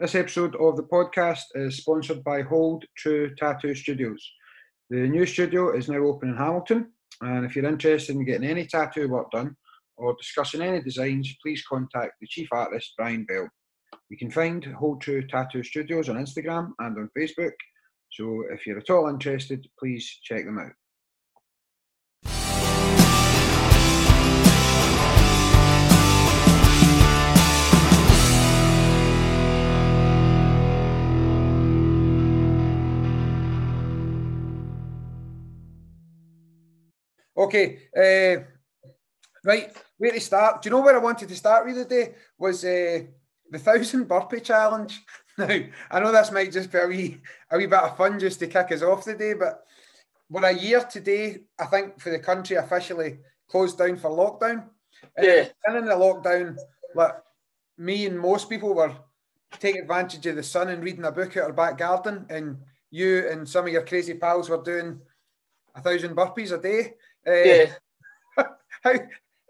This episode of the podcast is sponsored by Hold True Tattoo Studios. The new studio is now open in Hamilton, and if you're interested in getting any tattoo work done or discussing any designs, please contact the chief artist, Brian Bell. You can find Hold True Tattoo Studios on Instagram and on Facebook, so if you're at all interested, please check them out. Okay, uh, right, where to start? Do you know where I wanted to start with today? Was uh, the thousand burpee challenge. Now, I know this might just be a wee, a wee bit of fun just to kick us off today, but we're a year today, I think, for the country officially closed down for lockdown. Yeah. And in the lockdown, like me and most people were taking advantage of the sun and reading a book out our back garden, and you and some of your crazy pals were doing a thousand burpees a day. Uh, Yeah. how,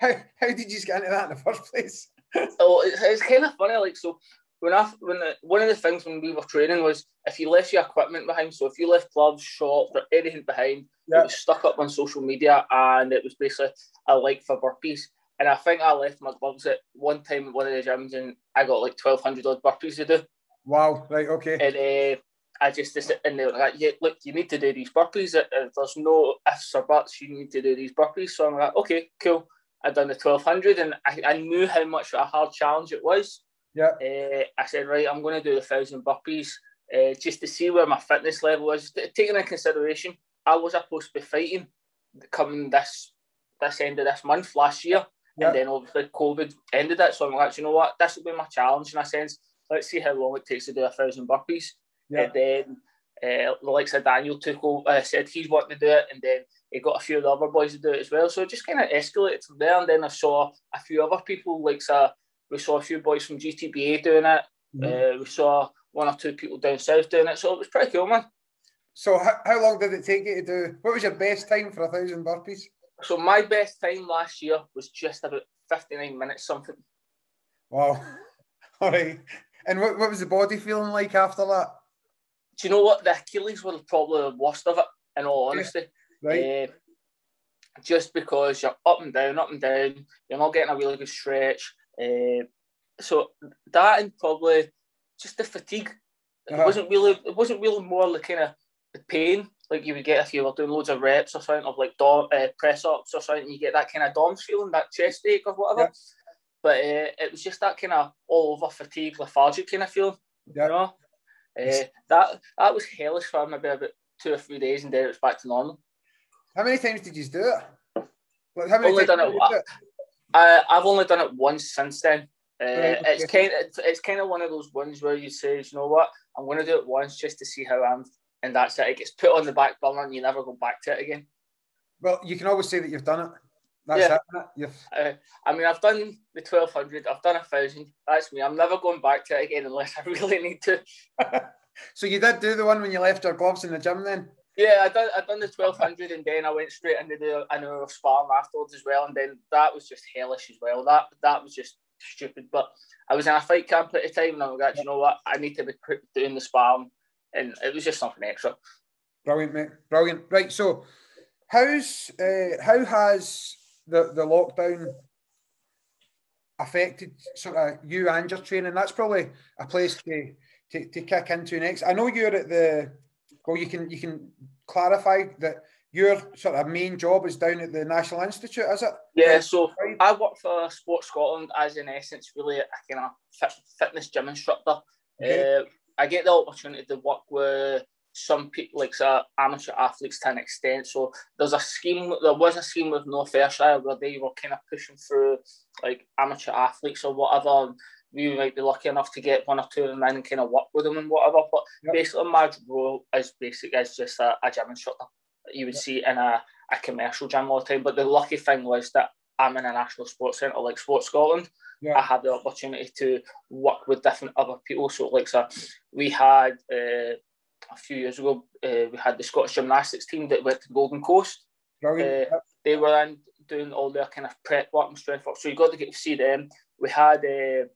how, how did you get into that in the first place? Oh, it's, it's kind of funny. Like so, when I when the, one of the things when we were training was if you left your equipment behind, so if you left gloves, shorts, or anything behind, it was stuck up on social media, and it was basically a like for burpees. And I think I left my gloves at one time at one of the gyms, and I got like twelve hundred odd burpees to do. Wow, right, okay. And uh, I just sit in there like, yeah, look, you need to do these burpees. There's no ifs or buts. You need to do these burpees. So I'm like, okay, cool. I done the 1200 and I, I knew how much of a hard challenge it was. Yeah. Uh, I said, right, I'm going to do the thousand burpees uh, just to see where my fitness level was. Taking in consideration, I was supposed to be fighting coming this this end of this month last year. Yeah. And then obviously COVID ended it. So I'm like, you know what? This will be my challenge in a sense. Let's see how long it takes to do a thousand burpees. Yeah. And then uh, the likes of Daniel took over, uh, said he's wanting to do it, and then he got a few of the other boys to do it as well. So it just kind of escalated from there. And then I saw a few other people, like uh, we saw a few boys from GTBA doing it. Mhm. Uh, we saw one or two people down south doing it. So it was pretty cool, man. So how, how long did it take you to do? What was your best time for a thousand burpees? So my best time last year was just about 59 minutes something. Wow. All right. And what, what was the body feeling like after that? Do you know what? The Achilles were probably the worst of it, in all honesty. Right. Uh, just because you're up and down, up and down, you're not getting a really good stretch. Uh, so that and probably just the fatigue. It Uh-huh. wasn't really. It wasn't really more the kind of the pain like you would get if you were doing loads of reps or something of like dom, uh, press ups or something. You get that kind of DOMS feeling, that chest ache or whatever. Yeah. But uh, it was just that kind of all over fatigue, lethargic kind of feeling. Yeah. You know, uh, that that was hellish for maybe about two or three days, and then it was back to normal. How many times did you do it? Like, how many Only done it it? I, I've only done it once since then. Uh, Right, It's kind it's, it's kind of one of those ones where you say, you know what, I'm going to do it once just to see how I'm, and that's it. It gets put on the back burner, and you never go back to it again. Well, you can always say that you've done it. That's Yeah. it. You've, Uh, I mean, I've done the twelve hundred, I've done a thousand. That's me. I'm never going back to it again unless I really need to. so you did do the one when you left your gloves in the gym then? Yeah, I done I done the twelve hundred, and then I went straight into the an hour of sparring afterwards as well, and then that was just hellish as well. That that was just stupid. But I was in a fight camp at the time, and I was like, you know what, I need to be doing the sparring, and it was just something extra. Brilliant, mate. Brilliant. Right. So, how's uh, how has the the lockdown affected sort of you and your training? That's probably a place to to, to kick into next. I know you're at the well. You can you can clarify that your sort of main job is down at the National Institute, is it? Yeah, so I work for Sports Scotland as in essence really a kind of fit, fitness gym instructor. Okay. Uh, I get the opportunity to work with some people like uh, amateur athletes to an extent. So there's a scheme. There was a scheme with North Ayrshire where they were kind of pushing through like amateur athletes or whatever. And we might be lucky enough to get one or two of them in and kind of work with them and whatever. But Yep. basically, my role is basic as just a, a gym instructor that you would Yep. see in a, a commercial gym all the time. But the lucky thing was that I'm in a national sports centre like Sports Scotland. Yeah. I had the opportunity to work with different other people. So, like, so we had uh, a few years ago, uh, we had the Scottish gymnastics team that went to Golden Coast. Uh, They were in doing all their kind of prep work and strength work. So you got to get to see them. We had uh,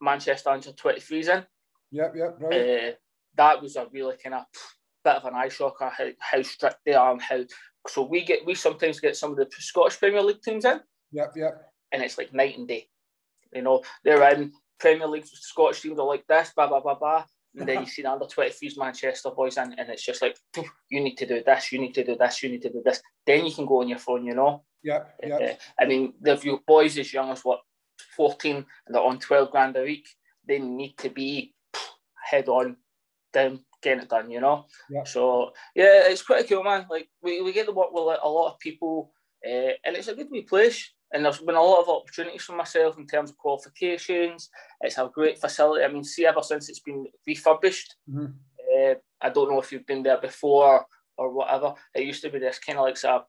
Manchester under 23s in. Yep, yep, right. Uh, that was a really kind of bit of an eye shocker how, how strict they are and how. So we get we sometimes get some of the Scottish Premier League teams in. Yep, yep. And it's like night and day. You know, they're in Premier League Scottish teams are like this, blah blah blah blah. And then you see the under 23s Manchester boys in, and it's just like, you need to do this, you need to do this, you need to do this. Then you can go on your phone, you know? Yeah, yeah. Uh, I mean, if your boys as young as what, 14 and they're on 12 grand a week, they need to be head on down getting it done, you know? Yeah. So, yeah, it's pretty cool, man. Like, we, we get to work with a lot of people, uh, and it's a good wee place. And there's been a lot of opportunities for myself in terms of qualifications. It's a great facility. I mean, see, ever since it's been refurbished, mm-hmm. uh, I don't know if you've been there before or whatever. It used to be this kind of like a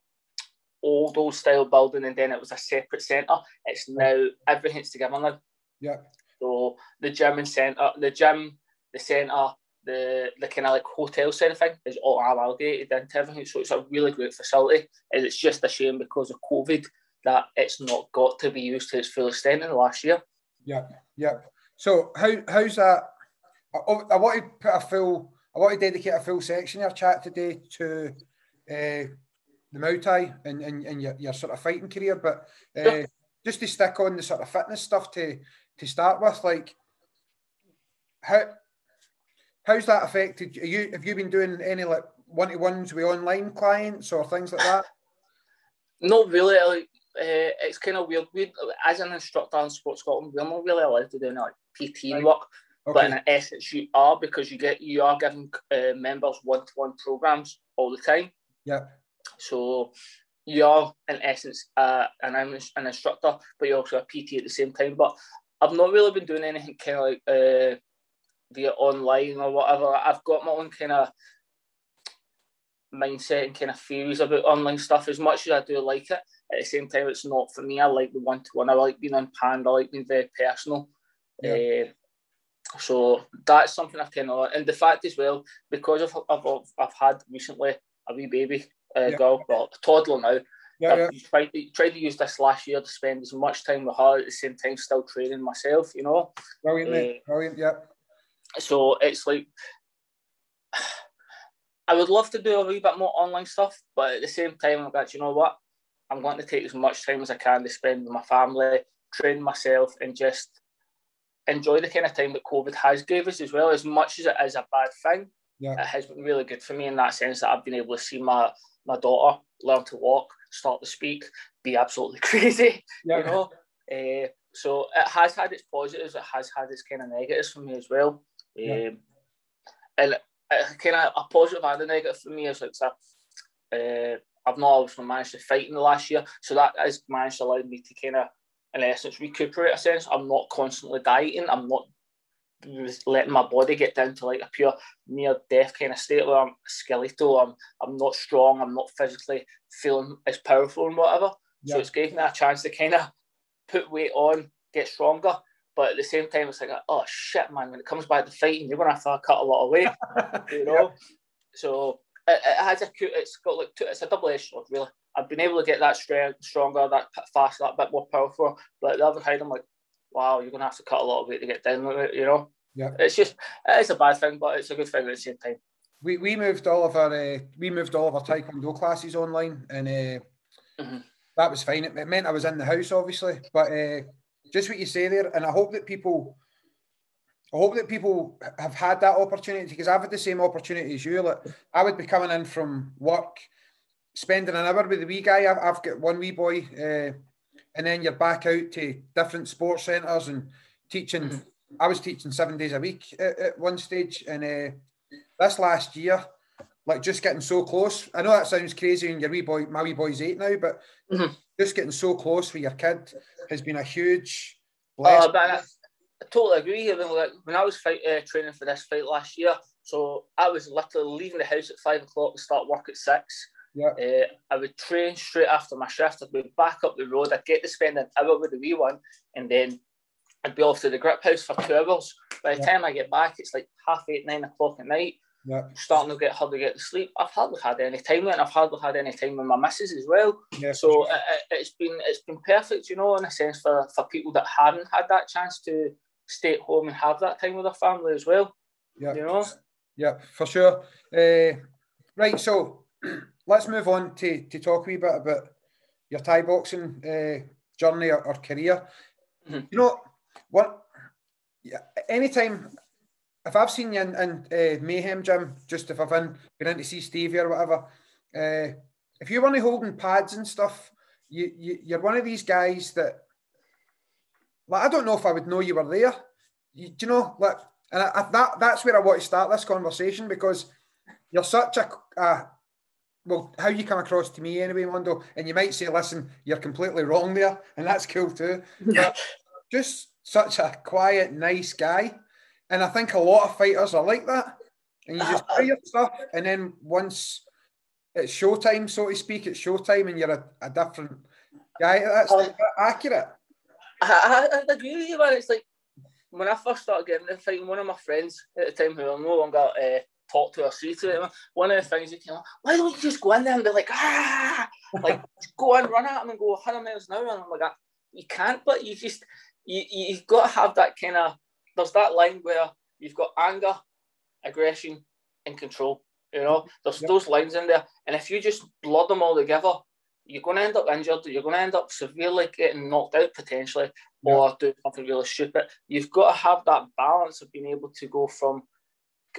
old old style building, and then it was a separate centre. It's now everything's together now. Yeah. So the gym and centre, the gym, the centre, the the kind of like hotel side of thing is all amalgamated into everything. So it's a really great facility, and it's just a shame because of COVID that it's not got to be used to its full extent in the last year. Yeah, yeah. So how how's that? I, I want to put a full. I want to dedicate a full section of our chat today to uh, the Muay Thai and, and, and your, your sort of fighting career, but uh, just to stick on the sort of fitness stuff to to start with, like how how's that affected you? Have you been doing any like one to ones with online clients or things like that? Not really. Like uh, it's kind of weird. We, as an instructor in Sport Scotland, we're not really allowed to do any like PT right. work. Okay. But in essence, you are because you get you are giving uh, members one to one programs all the time. Yeah. So you are in essence uh, an I'm an instructor, but you're also a PT at the same time. But I've not really been doing anything kind of like uh, via online or whatever. I've got my own kind of mindset and kind of theories about online stuff. As much as I do like it, at the same time, it's not for me. I like the one to one. I like being on Panda. I like being very personal. Yeah. Uh, so that's something I've kind of and the fact as well because I've I've, I've had recently a wee baby uh, yeah. girl, well, a toddler now. Yeah, yeah. Tried, to, tried to use this last year to spend as much time with her at the same time, still training myself. You know. Brilliant, uh, brilliant. Yeah. So it's like I would love to do a wee bit more online stuff, but at the same time, I'm like, you know what? I'm going to take as much time as I can to spend with my family, train myself, and just enjoy the kind of time that COVID has gave us as well. As much as it is a bad thing, yeah. it has been really good for me in that sense that I've been able to see my my daughter learn to walk, start to speak, be absolutely crazy. Yeah. You know, uh, so it has had its positives. It has had its kind of negatives for me as well. Yeah. Um, and kind of a positive and a negative for me is like that. Uh, I've not obviously managed to fight in the last year, so that has managed to allow me to kind of, in essence, recuperate a sense. I'm not constantly dieting. I'm not letting my body get down to like a pure near death kind of state where I'm skeletal. I'm I'm not strong. I'm not physically feeling as powerful and whatever. Yeah. So it's giving me a chance to kind of put weight on, get stronger. But at the same time, it's like, oh shit, man! When it comes back to fighting, you're gonna have to cut a lot of weight, you know. Yeah. So it, it, has a it's got like two, it's a double edged sword, really. I've been able to get that strength, stronger, that faster, that bit more powerful. But the other side, I'm like, wow, you're gonna have to cut a lot of weight to get down with it, you know. Yeah. It's just it's a bad thing, but it's a good thing at the same time. We, we moved all of our uh, we moved all of our taekwondo classes online, and uh, mm-hmm. that was fine. It, it, meant I was in the house, obviously, but. Uh, just what you say there, and I hope that people, I hope that people have had that opportunity because I've had the same opportunity as you. Like I would be coming in from work, spending an hour with the wee guy. I've, I've got one wee boy, uh, and then you're back out to different sports centres and teaching. Mm-hmm. I was teaching seven days a week at, at one stage, and uh, this last year, like just getting so close. I know that sounds crazy, and your wee boy, my wee boy's eight now, but mm-hmm. just getting so close with your kid has been a huge blessing. Oh, I, totally agree. I mean, like, when I was fight, uh, training for this fight last year, so I was literally leaving the house at five o'clock to start work at six. Yeah. Uh, I would train straight after my shift. I'd be back up the road. I'd get to spend an hour with the wee one, and then I'd be off to the Griphouse for two hours. By the yeah. time I get back, it's like half eight, nine o'clock at night. Yeah. Starting to get hard to get to sleep. I've hardly had any time and I've hardly had any time with my missus as well. Yeah, so sure. it, has been it's been perfect, you know, in a sense for, for people that haven't had that chance to stay at home and have that time with their family as well. Yeah, you know. Yeah, for sure. Uh, right, so let's move on to to talk a wee bit about your Thai boxing uh, journey or, or career. Mm-hmm. You know what? Yeah, anytime if I've seen you in, in uh, Mayhem Gym, just if I've been, been in to see Stevie or whatever, uh, if you're only holding pads and stuff, you, you you're one of these guys that like I don't know if I would know you were there. You, do you know like and I, I, that that's where I want to start this conversation because you're such a, a well, how you come across to me anyway, Mondo, and you might say, listen, you're completely wrong there, and that's cool too. But just such a quiet, nice guy. And I think a lot of fighters are like that. And you just do your stuff, and then once it's showtime, so to speak, it's showtime, and you're a, a different guy. That's accurate. I, I, agree with you, man. It's like when I first started getting into fighting, one of my friends at the time who I'm no longer uh, talk to or see to him, one of the things he came, up, why don't you just go in there and be like, ah, like go and run at him and go 100 miles an hour? And I'm like, you can't, but you just, you, you've got to have that kind of, there's that line where you've got anger, aggression, and control. You know, there's yep. those lines in there. And if you just blood them all together, you're going to end up injured. You're going to end up severely getting knocked out potentially, yeah. or do something really stupid. You've got to have that balance of being able to go from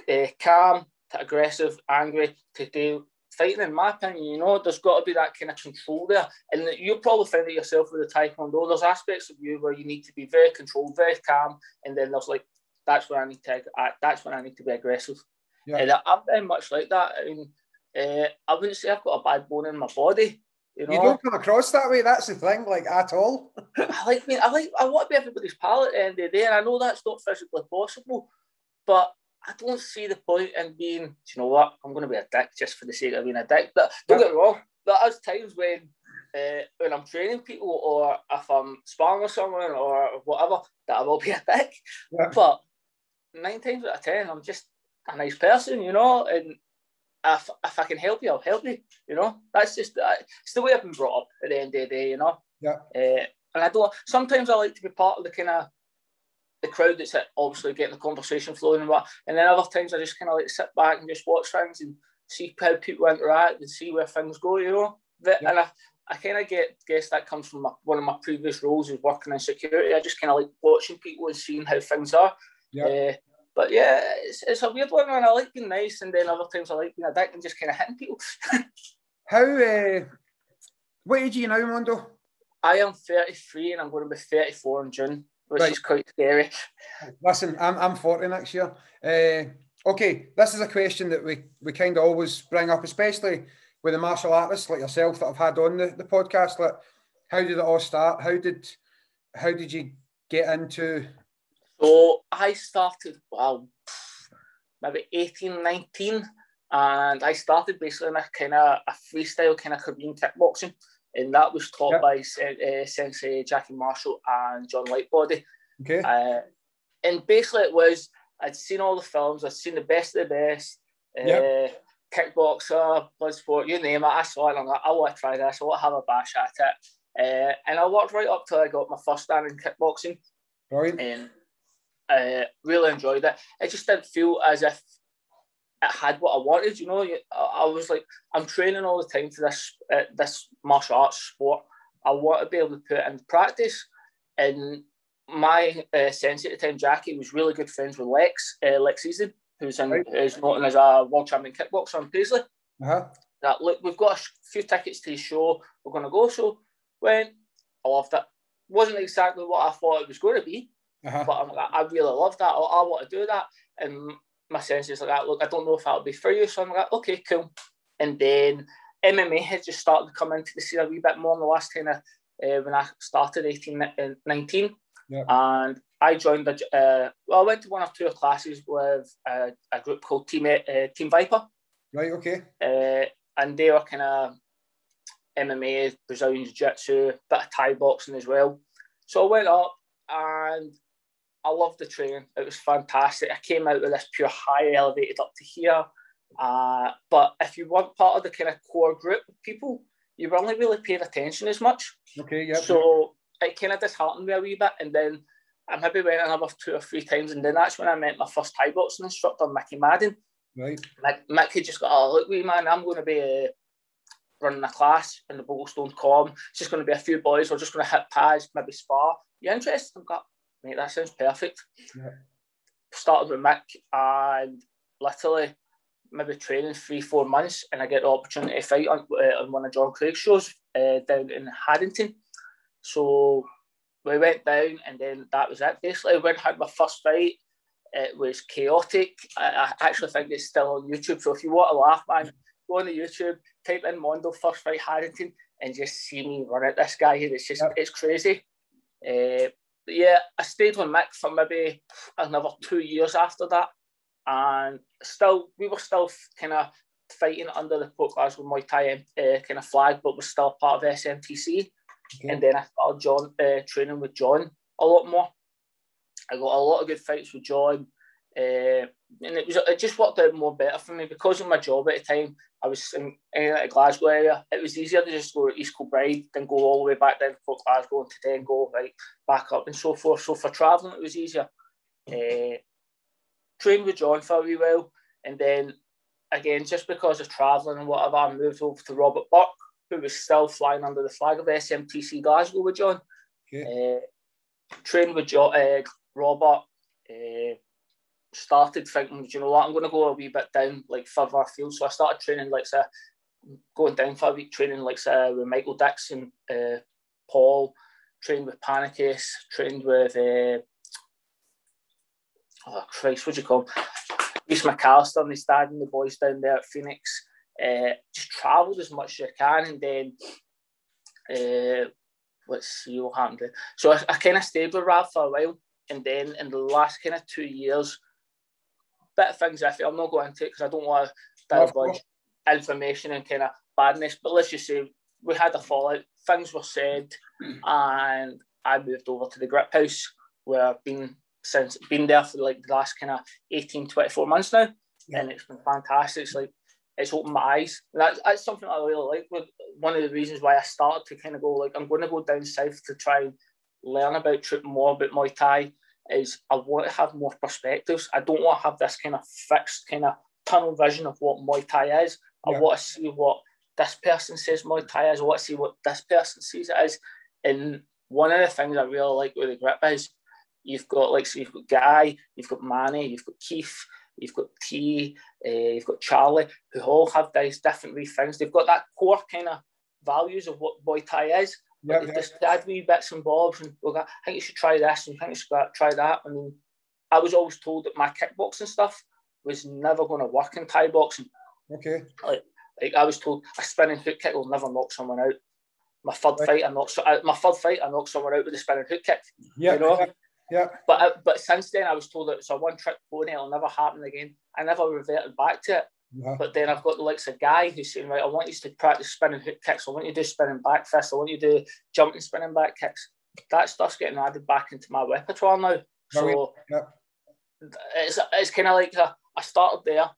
uh, calm to aggressive, angry to do fighting. In my opinion, you know, there's got to be that kind of control there, and you'll probably find it yourself with the taekwondo. There's aspects of you where you need to be very controlled, very calm, and then there's like that's where I need to act. That's when I need to be aggressive. Yeah. And I'm very much like that. I mean, uh, I wouldn't say I've got a bad bone in my body, you, know? you don't come across that way. That's the thing, like at all. I like me. I like. I want to be everybody's pal at the end of the day, and I know that's not physically possible, but I don't see the point in being. you know what? I'm going to be a dick just for the sake of being a dick. But don't yeah. get me wrong. There are times when. Uh, when I'm training people, or if I'm sparring with someone, or whatever, that I will be a dick. Yeah. But nine times out of ten, I'm just a nice person, you know, and if, if I can help you, I'll help you. You know, that's just uh, it's the way I've been brought up. At the end of the day, you know. Yeah. Uh, and I don't. Sometimes I like to be part of the kind of the crowd that's obviously getting the conversation flowing and what. And then other times I just kind of like sit back and just watch things and see how people interact and see where things go. You know. Yeah. And I, I kind of get guess that comes from my, one of my previous roles is working in security. I just kind of like watching people and seeing how things are. Yeah. Uh, but yeah, it's, it's a weird one, and I like being nice, and then other times I like being a dick and just kind of hitting people. How, uh, what age are you now, Mondo? I am 33 and I'm going to be 34 in June, which right. is quite scary. Listen, I'm, I'm 40 next year. Uh, okay, this is a question that we, we kind of always bring up, especially with the martial artists like yourself that I've had on the, the podcast. Like, how did it all start? How did how did you get into so I started, well, maybe 18, 19, and I started basically in a kind of a freestyle kind of Korean kickboxing, and that was taught by uh, Sensei Jackie Marshall and John Lightbody. Okay. Uh, and basically, it was I'd seen all the films, I'd seen the best of the best. Uh, yep. Kickboxer, Bloodsport, you name it. I saw it and I'm like, I want to try this. I want to have a bash at it. Uh, and I worked right up till I got my first stand in kickboxing. Right. And uh, really enjoyed it. It just didn't feel as if it had what I wanted. You know, I was like, I'm training all the time for this uh, this martial arts sport. I want to be able to put it into practice. And my uh, sensei at the time, Jackie, was really good friends with Lex, uh, Lex Eason, who's in, right. who's known as a world champion kickboxer in Paisley. Uh-huh. That look, we've got a few tickets to the show. We're going to go. So when I loved it. Wasn't exactly what I thought it was going to be, uh-huh. But I'm like, I really love that. I, I want to do that. And my sense is like, look, I don't know if that'll be for you. So I'm like, okay, cool. And then MMA had just started to come into the scene a wee bit more in the last kind of uh, when I started 18, uh, 19. Yeah. And I joined, the, uh, well, I went to one or two classes with a, a group called Team uh, Team Viper. Right, okay. Uh, and they were kind of MMA, Brazilian Jiu Jitsu, bit of Thai boxing as well. So I went up and I loved the training. It was fantastic. I came out with this pure high elevated up to here. Uh, but if you weren't part of the kind of core group of people, you weren't really paying attention as much. Okay, yeah. So it kind of disheartened me a wee bit. And then I maybe went another two or three times, and then that's when I met my first Thai boxing instructor, Mickey Madden. Right. Mick, Mickey just got, oh, look, wee man, I'm going to be uh, running a class in the Boglestone Com. It's just going to be a few boys. We're just going to hit pads, maybe spar. You interested? I've got, mate, that sounds perfect. Yeah. Started with Mick and literally maybe training three, four months, and I get the opportunity to fight on, uh, on one of John Craig's shows uh, down in Haddington. So we went down, and then that was it. Basically, I had my first fight, it was chaotic. I, I, actually think it's still on YouTube. So if you want to laugh, man, go on the YouTube, type in Mondo first fight Haddington, and just see me run at this guy. Here. It's just yep. it's crazy. Uh, yeah, I stayed with Mick for maybe another two years after that, and still we were still kind of fighting under the Port Glasgow Muay Thai uh, kind of flag, but we're still part of SMTC. Okay. And then I started John uh, training with John a lot more. I got a lot of good fights with John, uh, and it was it just worked out more better for me because of my job at the time. I was in, in the Glasgow area. It was easier to just go to East Kilbride than go all the way back down to Glasgow and to then go right back up and so forth. So for travelling, it was easier. Uh, trained with John for a wee while, and then again, just because of travelling and whatever, I moved over to Robert Burke, who was still flying under the flag of SMTC Glasgow with John. Okay. Uh, trained with John, uh, Robert. Uh, started thinking, do you know what, I'm going to go a wee bit down, like further afield. So I started training, like, say, going down for a week, training, like, say, with Michael Dixon, uh, Paul, trained with Panicus, trained with, uh, oh Christ, what do you call him? Reese McAllister and his dad and the boys down there at Phoenix. Uh, just travelled as much as I can, and then uh, let's see what happened. So I, I kind of stayed with Rab for a while, and then in the last kind of two years, bit of things I I'm not going into it because I don't want to divulge information and kind of badness. But let's just say we had a fallout. Things were said, and I moved over to the Griphouse where I've been since been there for like the last kind of 18, 24 months now, yeah. and it's been fantastic. It's like it's opened my eyes. And that's, that's something I really like. One of the reasons why I started to kind of go like I'm going to go down south to try and learn about trip more about Muay Thai is I want to have more perspectives. I don't want to have this kind of fixed kind of tunnel vision of what Muay Thai is. Yeah. I want to see what this person says Muay Thai is. I want to see what this person sees it as. And one of the things I really like with the grip is you've got like so you've got Guy, you've got Manny, you've got Keith, you've got T, uh, you've got Charlie, who all have these different wee things. They've got that core kind of values of what Muay Thai is. Yeah, yeah. Just add wee bits and bobs and go, I think you should try this and I think you should try that. I mean, I was always told that my kickboxing stuff was never going to work in Thai boxing. Okay. Like, like I was told a spinning hook kick will never knock someone out. My third right. fight, I knocked uh, my third fight, I knocked someone out with a spinning hook kick. Yeah, you know. Yeah. Yeah. But uh, but since then, I was told that it's a one trick pony. It'll never happen again. I never reverted back to it. Yeah. But then I've got the likes of Guy who's saying, right, I want you to practice spinning hook kicks. I want you to do spinning back fists. I want you to do jumping spinning back kicks. That stuff's getting added back into my repertoire now. So yeah. it's, it's kind of like a, I started there.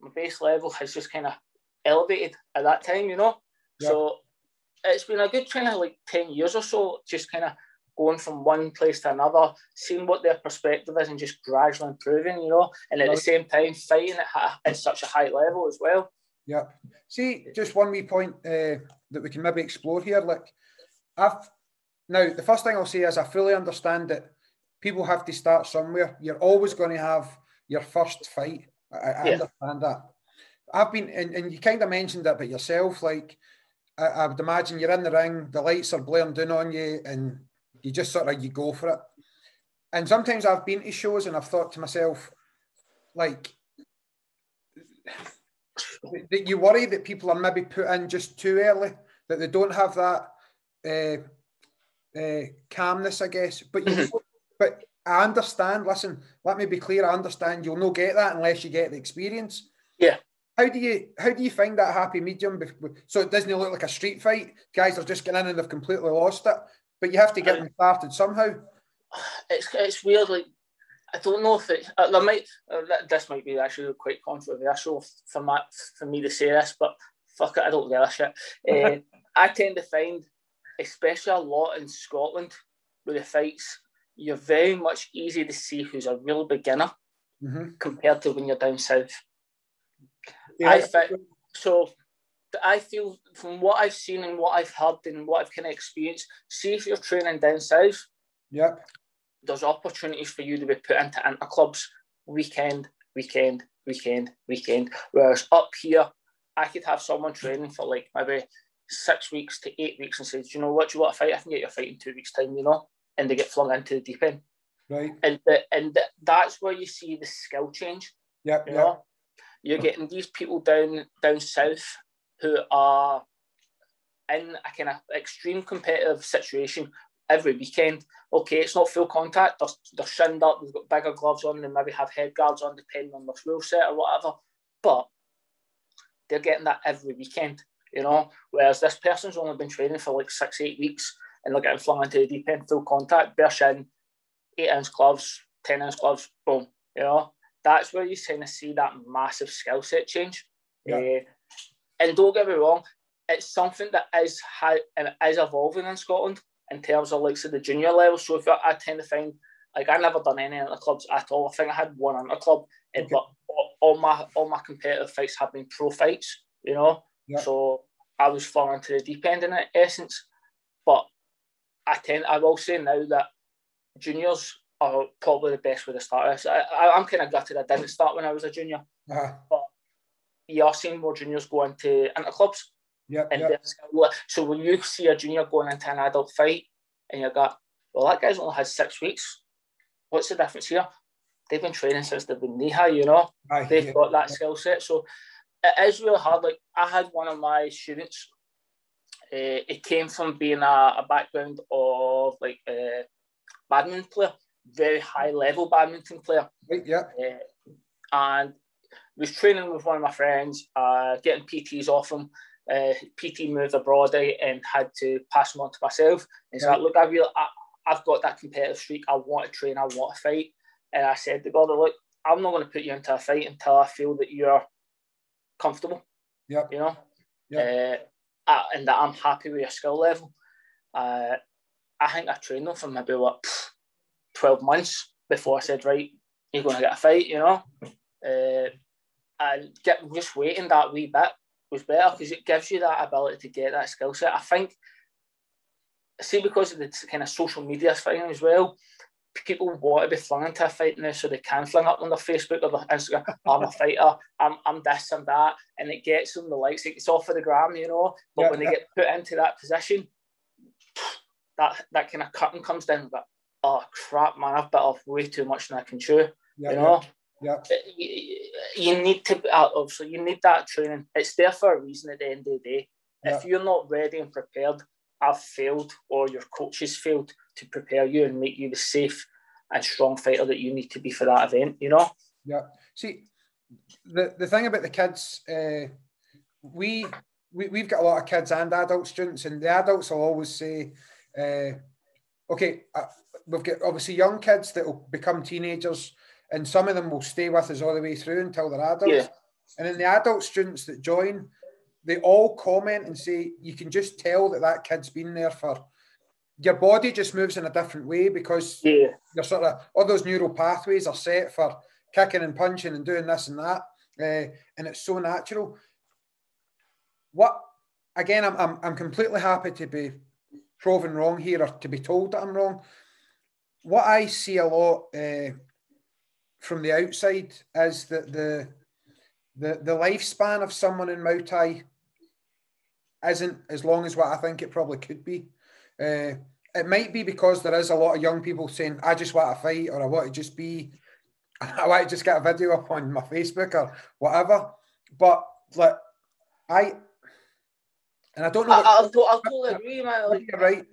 My base level has just kind of elevated at that time, you know? Yeah. So it's been a good kind of like 10 years or so, just kind of going from one place to another, seeing what their perspective is, and just gradually improving, you know, and at the same time fighting at, at such a high level as well. Yeah. See, just one wee point uh, that we can maybe explore here. Like, I've now the first thing I'll say is I fully understand that people have to start somewhere. You're always going to have your first fight. I, I yeah. understand that. I've been, and, and you kind of mentioned that about yourself. Like, I, I would imagine you're in the ring, the lights are blaring down on you, and you just sort of you go for it. And sometimes I've been to shows and I've thought to myself, like, that you worry that people are maybe put in just too early, that they don't have that uh, uh, calmness, I guess. But you, mm-hmm. but I understand. Listen, let me be clear. I understand. You'll not get that unless you get the experience. Yeah. How do you how do you find that happy medium? So it doesn't look like a street fight. Guys are just getting in and they've completely lost it but you have to get them started somehow. It's it's weird. Like I don't know if it. Uh, there might uh, this might be actually quite controversial for my, for me to say this, but fuck it, I don't give a shit. Uh, I tend to find, especially a lot in Scotland, with the fights, you're very much easy to see who's a real beginner mm-hmm. compared to when you're down south. Yeah. I think so. I feel from what I've seen and what I've heard and what I've kind of experienced, see if you're training down south. Yep. There's opportunities for you to be put into inter clubs weekend, weekend, weekend, weekend. Whereas up here, I could have someone training for like maybe six weeks to eight weeks and say, Do you know what, do you want to fight? I can get you a fight in two weeks' time, you know? And they get flung into the deep end. Right. And the, and the, that's where you see the skill change. Yeah. You know? You're getting these people down down south who are in a kind of extreme competitive situation every weekend. Okay, it's not full contact. They're, they're shinned up. They've got bigger gloves on. They maybe have head guards on, depending on their rule set or whatever. But they're getting that every weekend, you know. Whereas this person's only been training for like six, eight weeks, and they're getting flung into the deep end, full contact, bare shin, eight inch gloves, ten inch gloves, boom. You know, that's where you kind of see that massive skill set change. Yeah. Uh, and don't get me wrong, it's something that is high and is evolving in Scotland in terms of like so the junior level. So if I, I tend to find like I never done any the clubs at all. I think I had one the club, okay. but all, my all my competitive fights have been pro fights. You know, yeah. so I was falling to the deep end in essence. But I tend I will say now that juniors are probably the best way to start. I, am kind of gutted I didn't start when I was a junior, uh-huh. You are seeing more juniors going into into clubs. Yeah. And yep. so when you see a junior going into an adult fight, and you got, well, that guy's only had six weeks. What's the difference here? They've been training since they've been knee high, you know. They've yeah. got that skill set. So it is really hard. Like I had one of my students. Uh, it came from being a, a background of like a badminton player, very high level badminton player. Right, yeah. Uh, and was training with one of my friends, uh, getting PTs off him. Uh, PT moved abroad and had to pass them on to myself. And so, yeah. look, I really, I, I've got that competitive streak. I want to train. I want to fight. And I said to God, look, I'm not going to put you into a fight until I feel that you're comfortable. Yeah. You know. Yeah. Uh, and that I'm happy with your skill level. Uh, I think I trained them for maybe what twelve months before I said, right, you're going to get a fight. You know. Uh, and get just waiting that wee bit was better because it gives you that ability to get that skill set. I think, see, because of the kind of social media thing as well, people want to be flung into a fight now so they can fling up on their Facebook or their Instagram, I'm a fighter, I'm, I'm this and that, and it gets them the likes, it's off of the gram, you know. But yeah, when they get put into that position, that that kind of cutting comes down, but oh crap, man, I've bit off way too much than I can chew, yeah, you know. Yeah. You, you need to obviously you need that training. It's there for a reason at the end of the day. Yeah. If you're not ready and prepared, I've failed or your coaches failed to prepare you and make you the safe and strong fighter that you need to be for that event, you know? Yeah. See, the, the thing about the kids, uh, we, we, we've got a lot of kids and adult students, and the adults will always say, uh, okay, uh, we've got obviously young kids that will become teenagers and some of them will stay with us all the way through until they're adults. Yeah. And then the adult students that join, they all comment and say you can just tell that that kid's been there for. Your body just moves in a different way because yeah. you're sort of all those neural pathways are set for kicking and punching and doing this and that, uh, and it's so natural. What again? I'm, I'm I'm completely happy to be proven wrong here or to be told that I'm wrong. What I see a lot. Uh, from the outside is that the the the lifespan of someone in Muay Thai isn't as long as what I think it probably could be. Uh, it might be because there is a lot of young people saying, "I just want to fight," or "I want to just be," "I want to just get a video up on my Facebook or whatever." But like, I and I don't know. I, will totally agree, man. Like, you're right.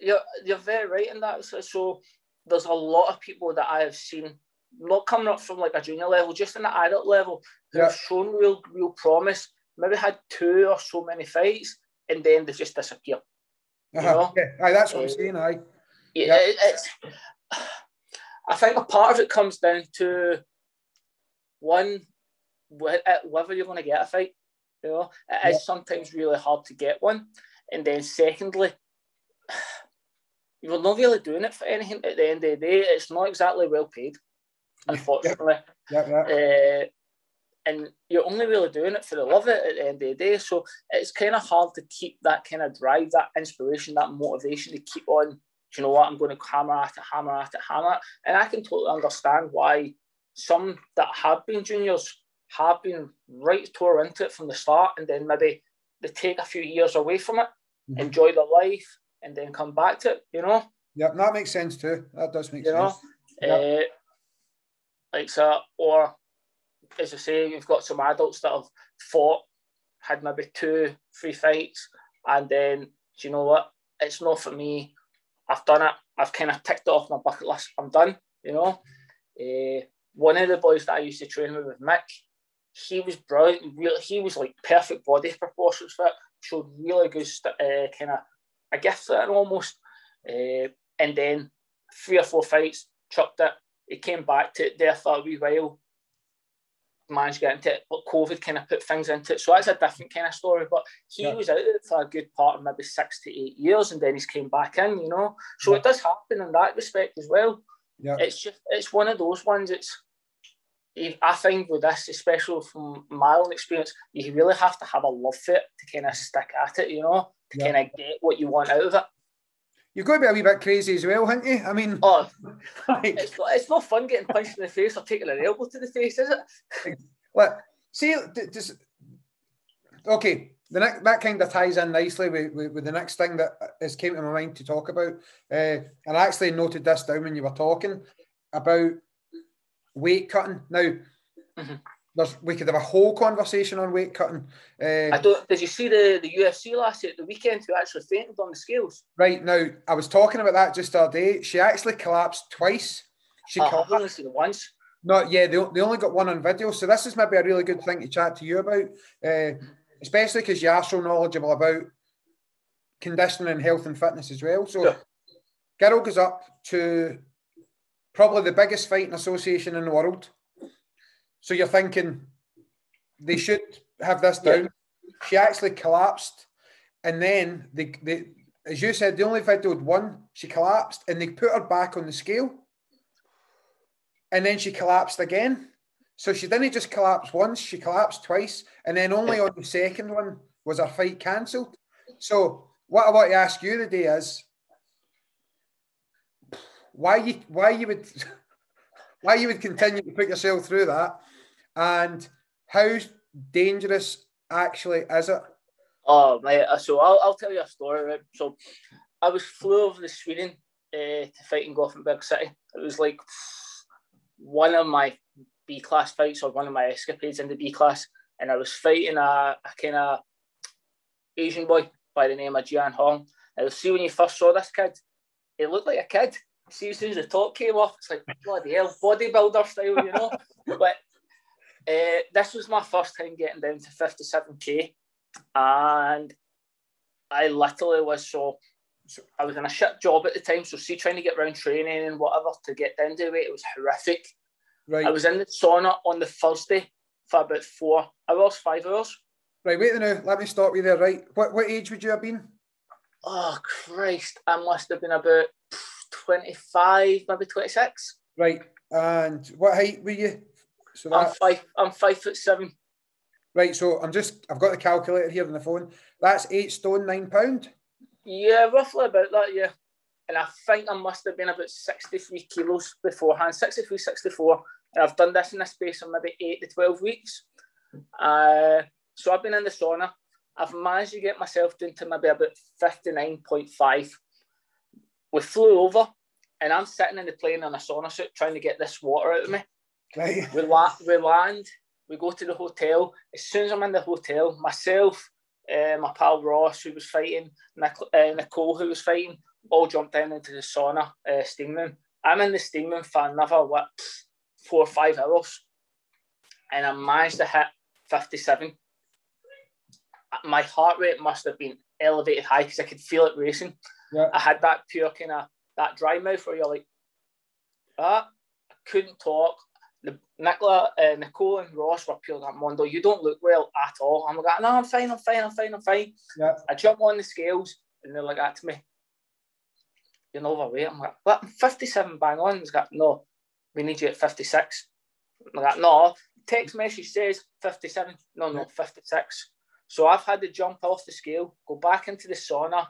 You're you're very right in that. So, so there's a lot of people that I have seen not coming up from like a junior level, just in the adult level, who yeah. have shown real real promise. Maybe had two or so many fights, and then they just disappear. Uh-huh. You know? Yeah, Aye, that's what uh, I'm saying. Aye. Yeah, yeah. It, it's. I think a part of it comes down to one, whether you're going to get a fight. You know, it is sometimes really hard to get one, and then secondly, you're not really doing it for anything at the end of the day. It's not exactly well paid, unfortunately. Yeah, yeah. Uh, and you're only really doing it for the love of it at the end of the day. So it's kind of hard to keep that kind of drive, that inspiration, that motivation to keep on. Do you know what? I'm going to hammer at it, hammer at it, hammer. It. And I can totally understand why some that have been juniors have been right tore into it from the start, and then maybe they take a few years away from it, mm-hmm. enjoy their life, and then come back to it. You know. Yeah, that makes sense too. That does make you sense. Know? Uh, like so, or as I say, you've got some adults that have fought, had maybe two, three fights, and then do you know what? It's not for me. I've done it. I've kind of ticked it off my bucket list. I'm done. You know. Uh, one of the boys that I used to train with, with Mick, he was brilliant. He was like perfect body proportions for it. Showed really good uh, kind of a gift for it almost. Uh, and then three or four fights, chucked it. He came back to it there for a wee while managed to get into it, but COVID kind of put things into it. So that's a different kind of story. But he yeah. was out for a good part of maybe six to eight years, and then he's came back in. You know, so yeah. it does happen in that respect as well. Yeah. It's just it's one of those ones. It's I think with this, especially from my own experience, you really have to have a love for it to kind of stick at it. You know, to yeah. kind of get what you want out of it. You've got to be a wee bit crazy as well, haven't you? I mean, oh, like, it's, it's not fun getting punched in the face or taking an elbow to the face, is it? Well, see, just okay. The next, that kind of ties in nicely with, with, with, the next thing that has came to my mind to talk about. Uh, and I actually noted this down when you were talking about weight cutting. Now, mm-hmm there's we could have a whole conversation on weight cutting. Uh, I don't. Did you see the the UFC last year, the weekend who actually fainted on the scales? Right now, I was talking about that just our day. She actually collapsed twice. She oh, collapsed. only seen once. No, yeah, they, they only got one on video. So this is maybe a really good thing to chat to you about, uh, especially because you are so knowledgeable about conditioning and health and fitness as well. So, yeah. goes up to probably the biggest fighting association in the world so you're thinking they should have this down. Yeah. She actually collapsed, and then they, they, as you said, they only videoed one. She collapsed, and they put her back on the scale, and then she collapsed again. So she didn't just collapse once; she collapsed twice, and then only on the second one was her fight cancelled. So what I want to ask you today is why you why you would why you would continue to put yourself through that, and how dangerous actually is it? Oh, mate. Uh, so I'll, I'll tell you a story. Right? So I was flew over to Sweden uh, to fight in Gothenburg City. It was like one of my B class fights or one of my escapades in the B class, and I was fighting a, a kind of Asian boy by the name of Jian Hong. And see when you first saw this kid, he looked like a kid see as soon as the top came off, it's like bloody hell, bodybuilder style, you know. but uh, this was my first time getting down to 57k, and I literally was so. so I was in a shit job at the time, so see, trying to get around training and whatever to get down to weight, it was horrific. Right. I was in the sauna on the Thursday for about four hours, five hours. Right, wait a minute. Let me stop you there. Right, what what age would you have been? Oh Christ, I must have been about 25, maybe 26. Right. And what height were you? So that... I'm five. I'm five foot seven. Right. So I'm just. I've got the calculator here on the phone. That's eight stone nine pound. Yeah, roughly about that. Yeah. And I think I must have been about 63 kilos beforehand, 63, 64. And I've done this in a space of maybe eight to 12 weeks. Uh, so I've been in the sauna. I've managed to get myself down to maybe about 59.5 we flew over and I'm sitting in the plane in a sauna suit trying to get this water out of me. Right. We, la- we land, we go to the hotel. As soon as I'm in the hotel, myself, uh, my pal Ross, who was fighting, Nic- uh, Nicole, who was fighting, all jumped down into the sauna, uh, steam room. I'm in the steam room for another, what, four or five hours. And I managed to hit 57. My heart rate must have been elevated high because I could feel it racing. Yeah. I had that pure kind of that dry mouth where you're like, ah, I couldn't talk. The Nicola, uh, Nicole and Ross were pure like, Mondo, you don't look well at all. I'm like, no, I'm fine, I'm fine, I'm fine, I'm fine. Yeah. I jump on the scales and they're like that to me. you're not overweight. I'm like, what? I'm 57 bang on. He's like, no, we need you at 56. I'm like, no, text message says 57. No, no, 56. So I've had to jump off the scale, go back into the sauna,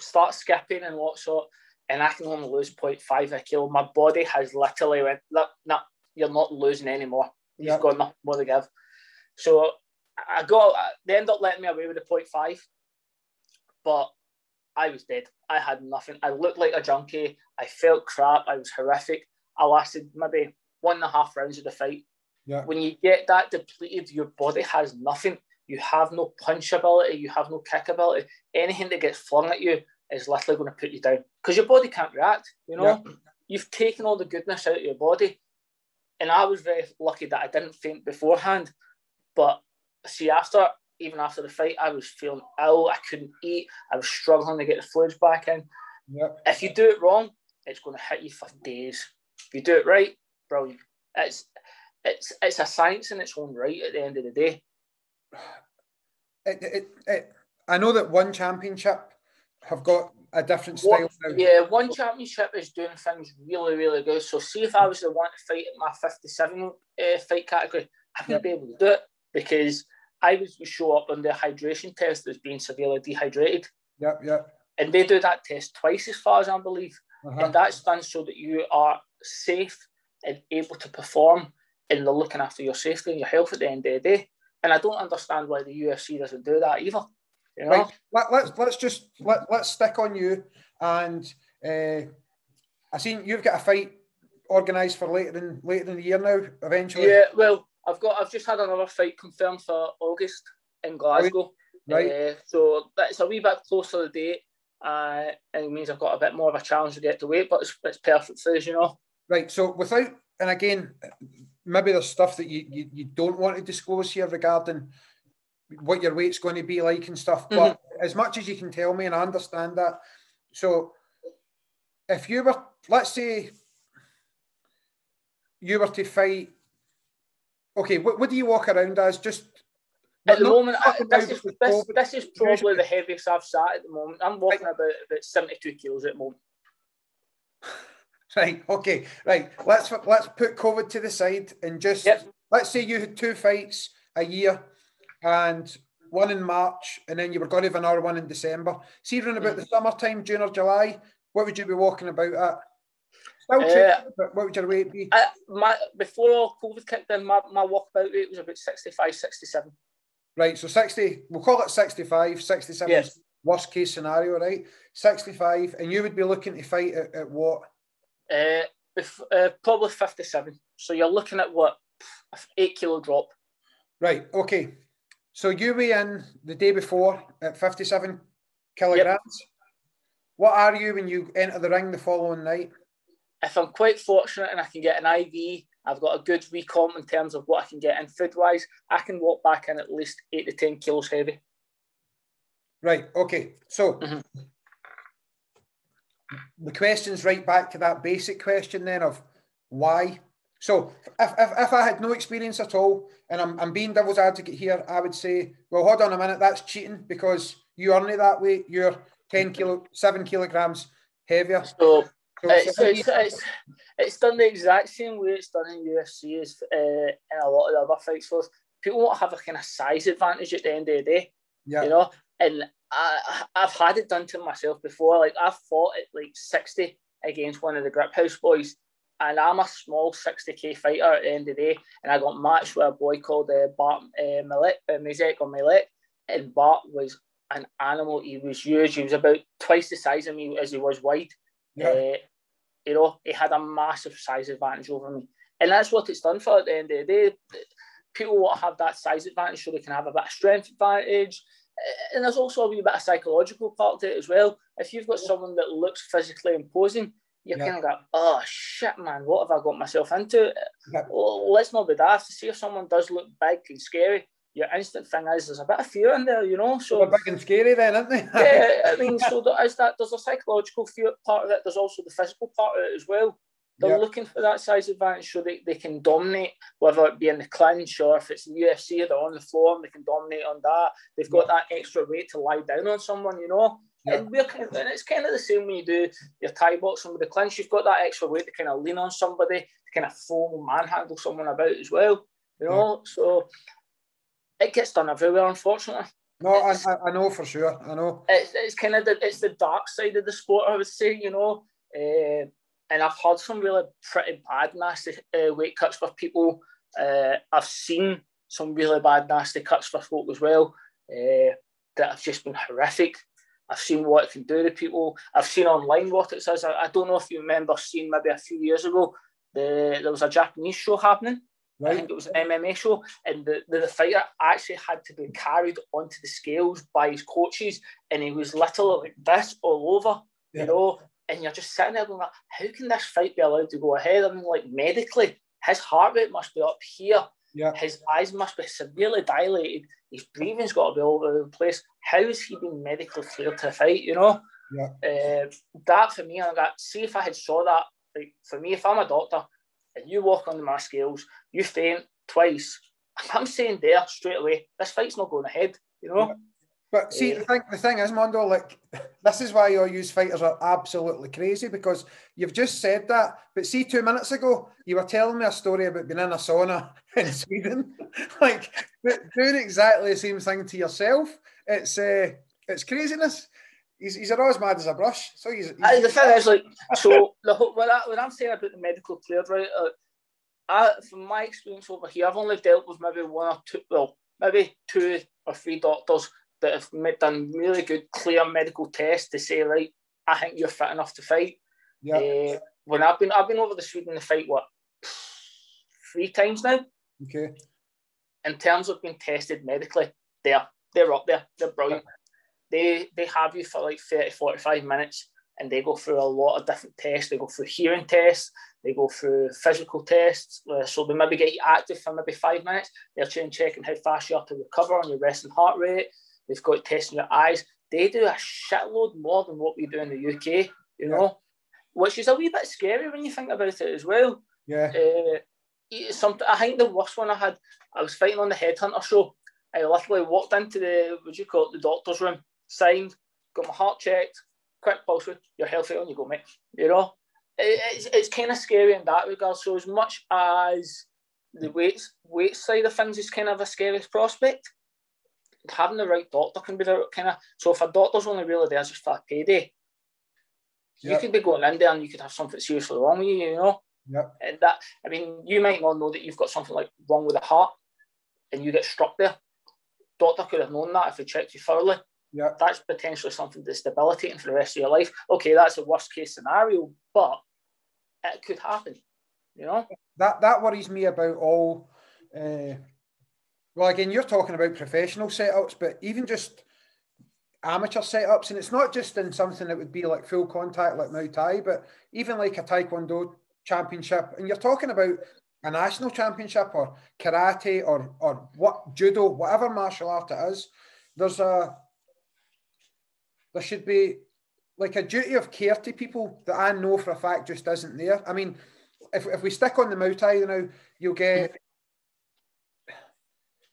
start skipping and whatnot, and I can only lose 0.5 a kilo. My body has literally went, no, no you're not losing anymore. You've yep. got nothing more to give. So I got, they end up letting me away with a 0.5, but I was dead. I had nothing. I looked like a junkie. I felt crap. I was horrific. I lasted maybe one and a half rounds of the fight. Yeah. When you get that depleted, your body has nothing. You have no punch ability. You have no kick ability. Anything that gets flung at you is literally going to put you down because your body can't react. You know, yeah. you've taken all the goodness out of your body. And I was very lucky that I didn't faint beforehand. But see, after even after the fight, I was feeling ill. I couldn't eat. I was struggling to get the fluids back in. Yep. If you do it wrong, it's going to hit you for days. If you do it right, brilliant. It's it's it's a science in its own right. At the end of the day, it, it, it, I know that ONE Championship have got a different style. What, yeah, ONE Championship is doing things really, really good. So, see if I was the one to fight in my 57 uh, fight category, I wouldn't be able to do it because I would show up on the hydration test as being severely dehydrated. Yep, yep. And they do that test twice, as far as I believe. Uh-huh. And that's done so that you are safe and able to perform and they're looking after your safety and your health at the end of the day. And I don't understand why the UFC doesn't do that either. You know? Right. Let, let's, let's just let, let's stick on you. And uh, I seen you've got a fight organised for later in later in the year now. Eventually. Yeah. Well, I've got I've just had another fight confirmed for August in Glasgow. Right. Uh, so it's a wee bit closer to the date. Uh, and it means I've got a bit more of a challenge to get to weight, but it's, it's perfect for us, you know. Right. So without, and again, maybe there's stuff that you, you, you don't want to disclose here regarding what your weight's going to be like and stuff. Mm-hmm. But as much as you can tell me, and I understand that. So if you were, let's say, you were to fight, okay, what, what do you walk around as? Just at the moment, I, this, is, this, this, is probably the heaviest I've sat at the moment. I'm walking right. about about 72 kilos at the moment. Right. Okay. Right. Let's let's put COVID to the side and just yep. let's say you had two fights a year, and one in March, and then you were going to have another one in December. See, around about the mm-hmm. summertime, June or July, what would you be walking about at? Still uh, what would your weight be? I, my before COVID kicked in, my, my walkabout weight was about 65, 67. Right. So 60, we'll call it 65, 67 yes. worst case scenario, right? 65, and you would be looking to fight at, at what? Uh, uh, probably 57. So you're looking at what? Eight kilo drop. Right. Okay. So you weigh in the day before at 57 kilograms. Yep. What are you when you enter the ring the following night? If I'm quite fortunate and I can get an IV, I've got a good recomp in terms of what I can get in food wise, I can walk back in at least eight to 10 kilos heavy. Right. Okay. So mm-hmm the question's right back to that basic question then of why. So if, if, if I had no experience at all and I'm, I'm being devil's advocate here, I would say, well, hold on a minute, that's cheating because you earn it that way. You're 10 kilo, seven kilograms heavier. So, so it's, it's, it's, it's, done the exact same way it's done in UFC as uh, in a lot of the other fights. So people won't have a kind of size advantage at the end of the day. Yeah. You know, and I, I've had it done to myself before. Like I've fought at like 60 against one of the Griphouse boys, and I'm a small 60k fighter at the end of the day. And I got matched with a boy called uh, Bart uh, Millet, uh, Mizek or Millet, and Bart was an animal. He was huge. He was about twice the size of me as he was wide. Yeah. Uh, you know, he had a massive size advantage over me, and that's what it's done for at the end of the day. People want to have that size advantage so they can have a bit of strength advantage and there's also a wee bit of psychological part to it as well. If you've got someone that looks physically imposing, you're yeah. kind of go, oh shit, man, what have I got myself into? Yeah. Well, let's not be daft. To see if someone does look big and scary, your instant thing is there's a bit of fear in there, you know. So They're big and scary, then, aren't they? yeah, I mean, so there is that. There's a psychological fear part of it. There's also the physical part of it as well. They're yep. looking for that size advantage so they, they can dominate, whether it be in the clinch or if it's the UFC, they're on the floor and they can dominate on that. They've got yep. that extra weight to lie down on someone, you know. Yep. And we're kind of, and it's kind of the same when you do your Thai boxing with the clinch. You've got that extra weight to kind of lean on somebody, to kind of full manhandle someone about as well. You know, so it gets done everywhere, unfortunately. No, I, I know for sure. I know. It's, it's kind of the it's the dark side of the sport, I would say. You know, uh, and I've had some really pretty bad nasty uh, weight cuts for people. Uh, I've seen some really bad nasty cuts for folk as well uh, that have just been horrific. I've seen what it can do to people. I've seen online what it says. I, I don't know if you remember seeing maybe a few years ago, the, there was a Japanese show happening. Right. I think it was an MMA show, and the, the, the, fighter actually had to be carried onto the scales by his coaches, and he was literally like this all over, yeah. you know. And you're just sitting there going, like, how can this fight be allowed to go ahead? I mean, like medically, his heart rate must be up here. Yeah. His eyes must be severely dilated. His breathing's got to be all over the place. How is he been medically cleared to fight? You know. Yeah. Uh, that for me, I got. See if I had saw that. Like for me, if I'm a doctor, and you walk on the my scales, you faint twice. I'm saying there straight away, this fight's not going ahead. You know. But see, the thing, the thing is, Mondo, like this is why your you fighters are absolutely crazy because you've just said that. But see, two minutes ago, you were telling me a story about being in a sauna in Sweden, like doing exactly the same thing to yourself. It's uh, it's craziness. He's, he's as mad as a brush. So he's, he's the thing is, like, so the when, I, when I'm saying about the medical cleared, right? Uh, I, from my experience over here, I've only dealt with maybe one or two, well, maybe two or three doctors that have done really good, clear medical tests to say, right, I think you're fit enough to fight. Yeah. Uh, when I've been, I've been over the Sweden to fight what three times now. Okay. In terms of being tested medically, they're they're up there. They're brilliant. They they have you for like 30, 45 minutes and they go through a lot of different tests. They go through hearing tests, they go through physical tests. Uh, so they maybe get you active for maybe five minutes. They're checking how fast you are to recover on your resting heart rate. They've got testing your eyes. They do a shitload more than what we do in the UK, you know, which is a wee bit scary when you think about it as well. Yeah. Uh, some, I think the worst one I had, I was fighting on the Headhunter show. I literally walked into the, what do you call it, the doctor's room, signed, got my heart checked, quick pulse, you're healthy on you go, mate. You know, it, it's, it's kind of scary in that regard. So as much as the weight, weight side of things is kind of a scary prospect, having the right doctor can be the kind of so if a doctor's only really there just for a payday, yep. you could be going in there and you could have something seriously wrong with you, you know. Yep. And that I mean, you might not know that you've got something like wrong with the heart, and you get struck there. Doctor could have known that if he checked you thoroughly. Yeah. That's potentially something that's debilitating for the rest of your life. Okay, that's a worst case scenario, but it could happen. You know? That that worries me about all uh, well, again, you're talking about professional setups, but even just amateur setups, and it's not just in something that would be like full contact like Muay Thai, but even like a Taekwondo championship, and you're talking about a national championship or karate or or what judo, whatever martial art it is, there's a there should be like a duty of care to people that I know for a fact just isn't there. I mean, if, if we stick on the Muay Thai, you know, you'll get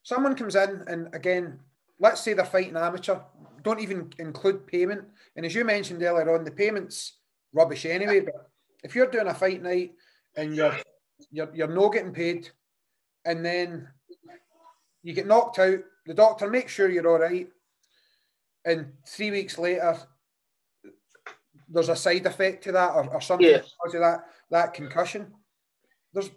someone comes in and again, let's say they're fighting amateur, don't even include payment. And as you mentioned earlier on, the payment's rubbish anyway. But if you're doing a fight night and you're you're you're not getting paid, and then you get knocked out, the doctor makes sure you're all right, and three weeks later there's a side effect to that or, or something yeah. because of that that concussion. There's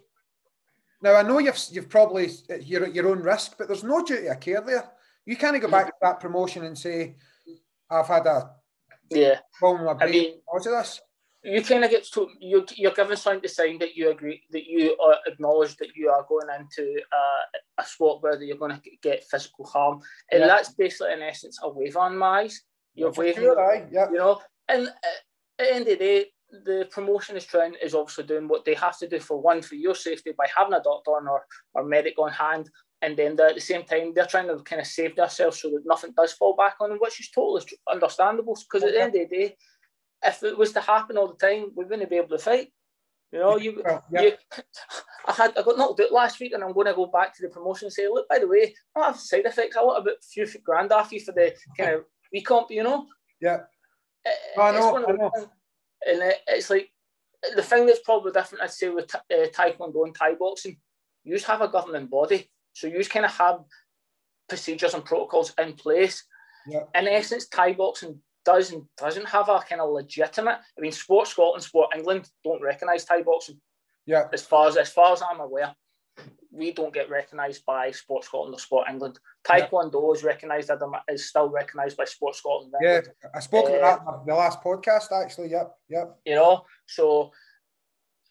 now I know you've you've probably you're at your own risk, but there's no duty of care there. You can't go back to that promotion and say, "I've had a yeah problem with my brain I mean, because of this." You kind of get to you you're given something to sign that you agree that you uh, acknowledge that you are going into uh, a sport where you're going to get physical harm, and yeah. that's basically in essence a waiver on my eyes. You're waiving, sure, yeah. you know, and uh, at the end of the day, the promotion is trying is obviously doing what they have to do for one for your safety by having a doctor or, or medic on hand and then at the same time they're trying to kind of save themselves so that nothing does fall back on them which is totally understandable because at the end of the day if it was to happen all the time we wouldn't be able to fight You know, you, well, yeah. you I had I got knocked out last week, and I'm going to go back to the promotion and say, look, by the way, I have side effects. I want about a few grand off you for the kind of recomp. You know. Yeah. I know. I know. And it, it's like the thing that's probably different, I'd say, with uh, taekwondo and Thai boxing, you just have a governing body, so you just kind of have procedures and protocols in place. Yeah. In essence, Thai boxing does and doesn't have a kind of legitimate. I mean, Sport Scotland, Sport England don't recognise Thai boxing. Yeah. As far as as far as I'm aware, we don't get recognised by Sport Scotland or Sport England. Taekwondo yeah. is recognised is still recognised by Sport Scotland. Yeah, I spoke uh, about that in the last podcast actually. Yep, yep. You know, so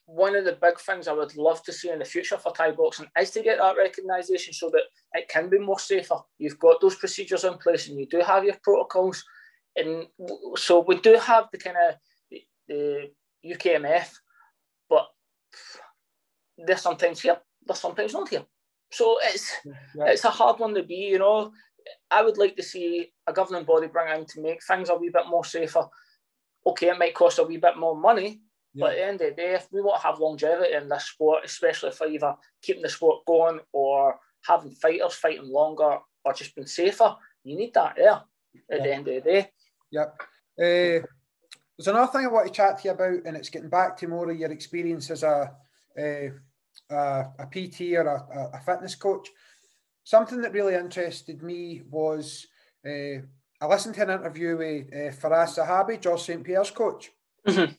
one of the big things I would love to see in the future for Thai boxing is to get that recognition so that it can be more safer. You've got those procedures in place and you do have your protocols and so we do have the kind of the UKMF, but they're sometimes here, they're sometimes not here. So it's yeah. it's a hard one to be. You know, I would like to see a governing body bring in to make things a wee bit more safer. Okay, it might cost a wee bit more money, yeah. but at the end of the day, if we want to have longevity in this sport, especially for either keeping the sport going or having fighters fighting longer or just being safer, you need that there at yeah. the end of the day. Yep. Uh, there's another thing I want to chat to you about, and it's getting back to more of your experience as a a, a PT or a, a, fitness coach. Something that really interested me was uh, I listened to an interview with uh, Firas Zahabi, George St. Pierre's coach. Mm-hmm.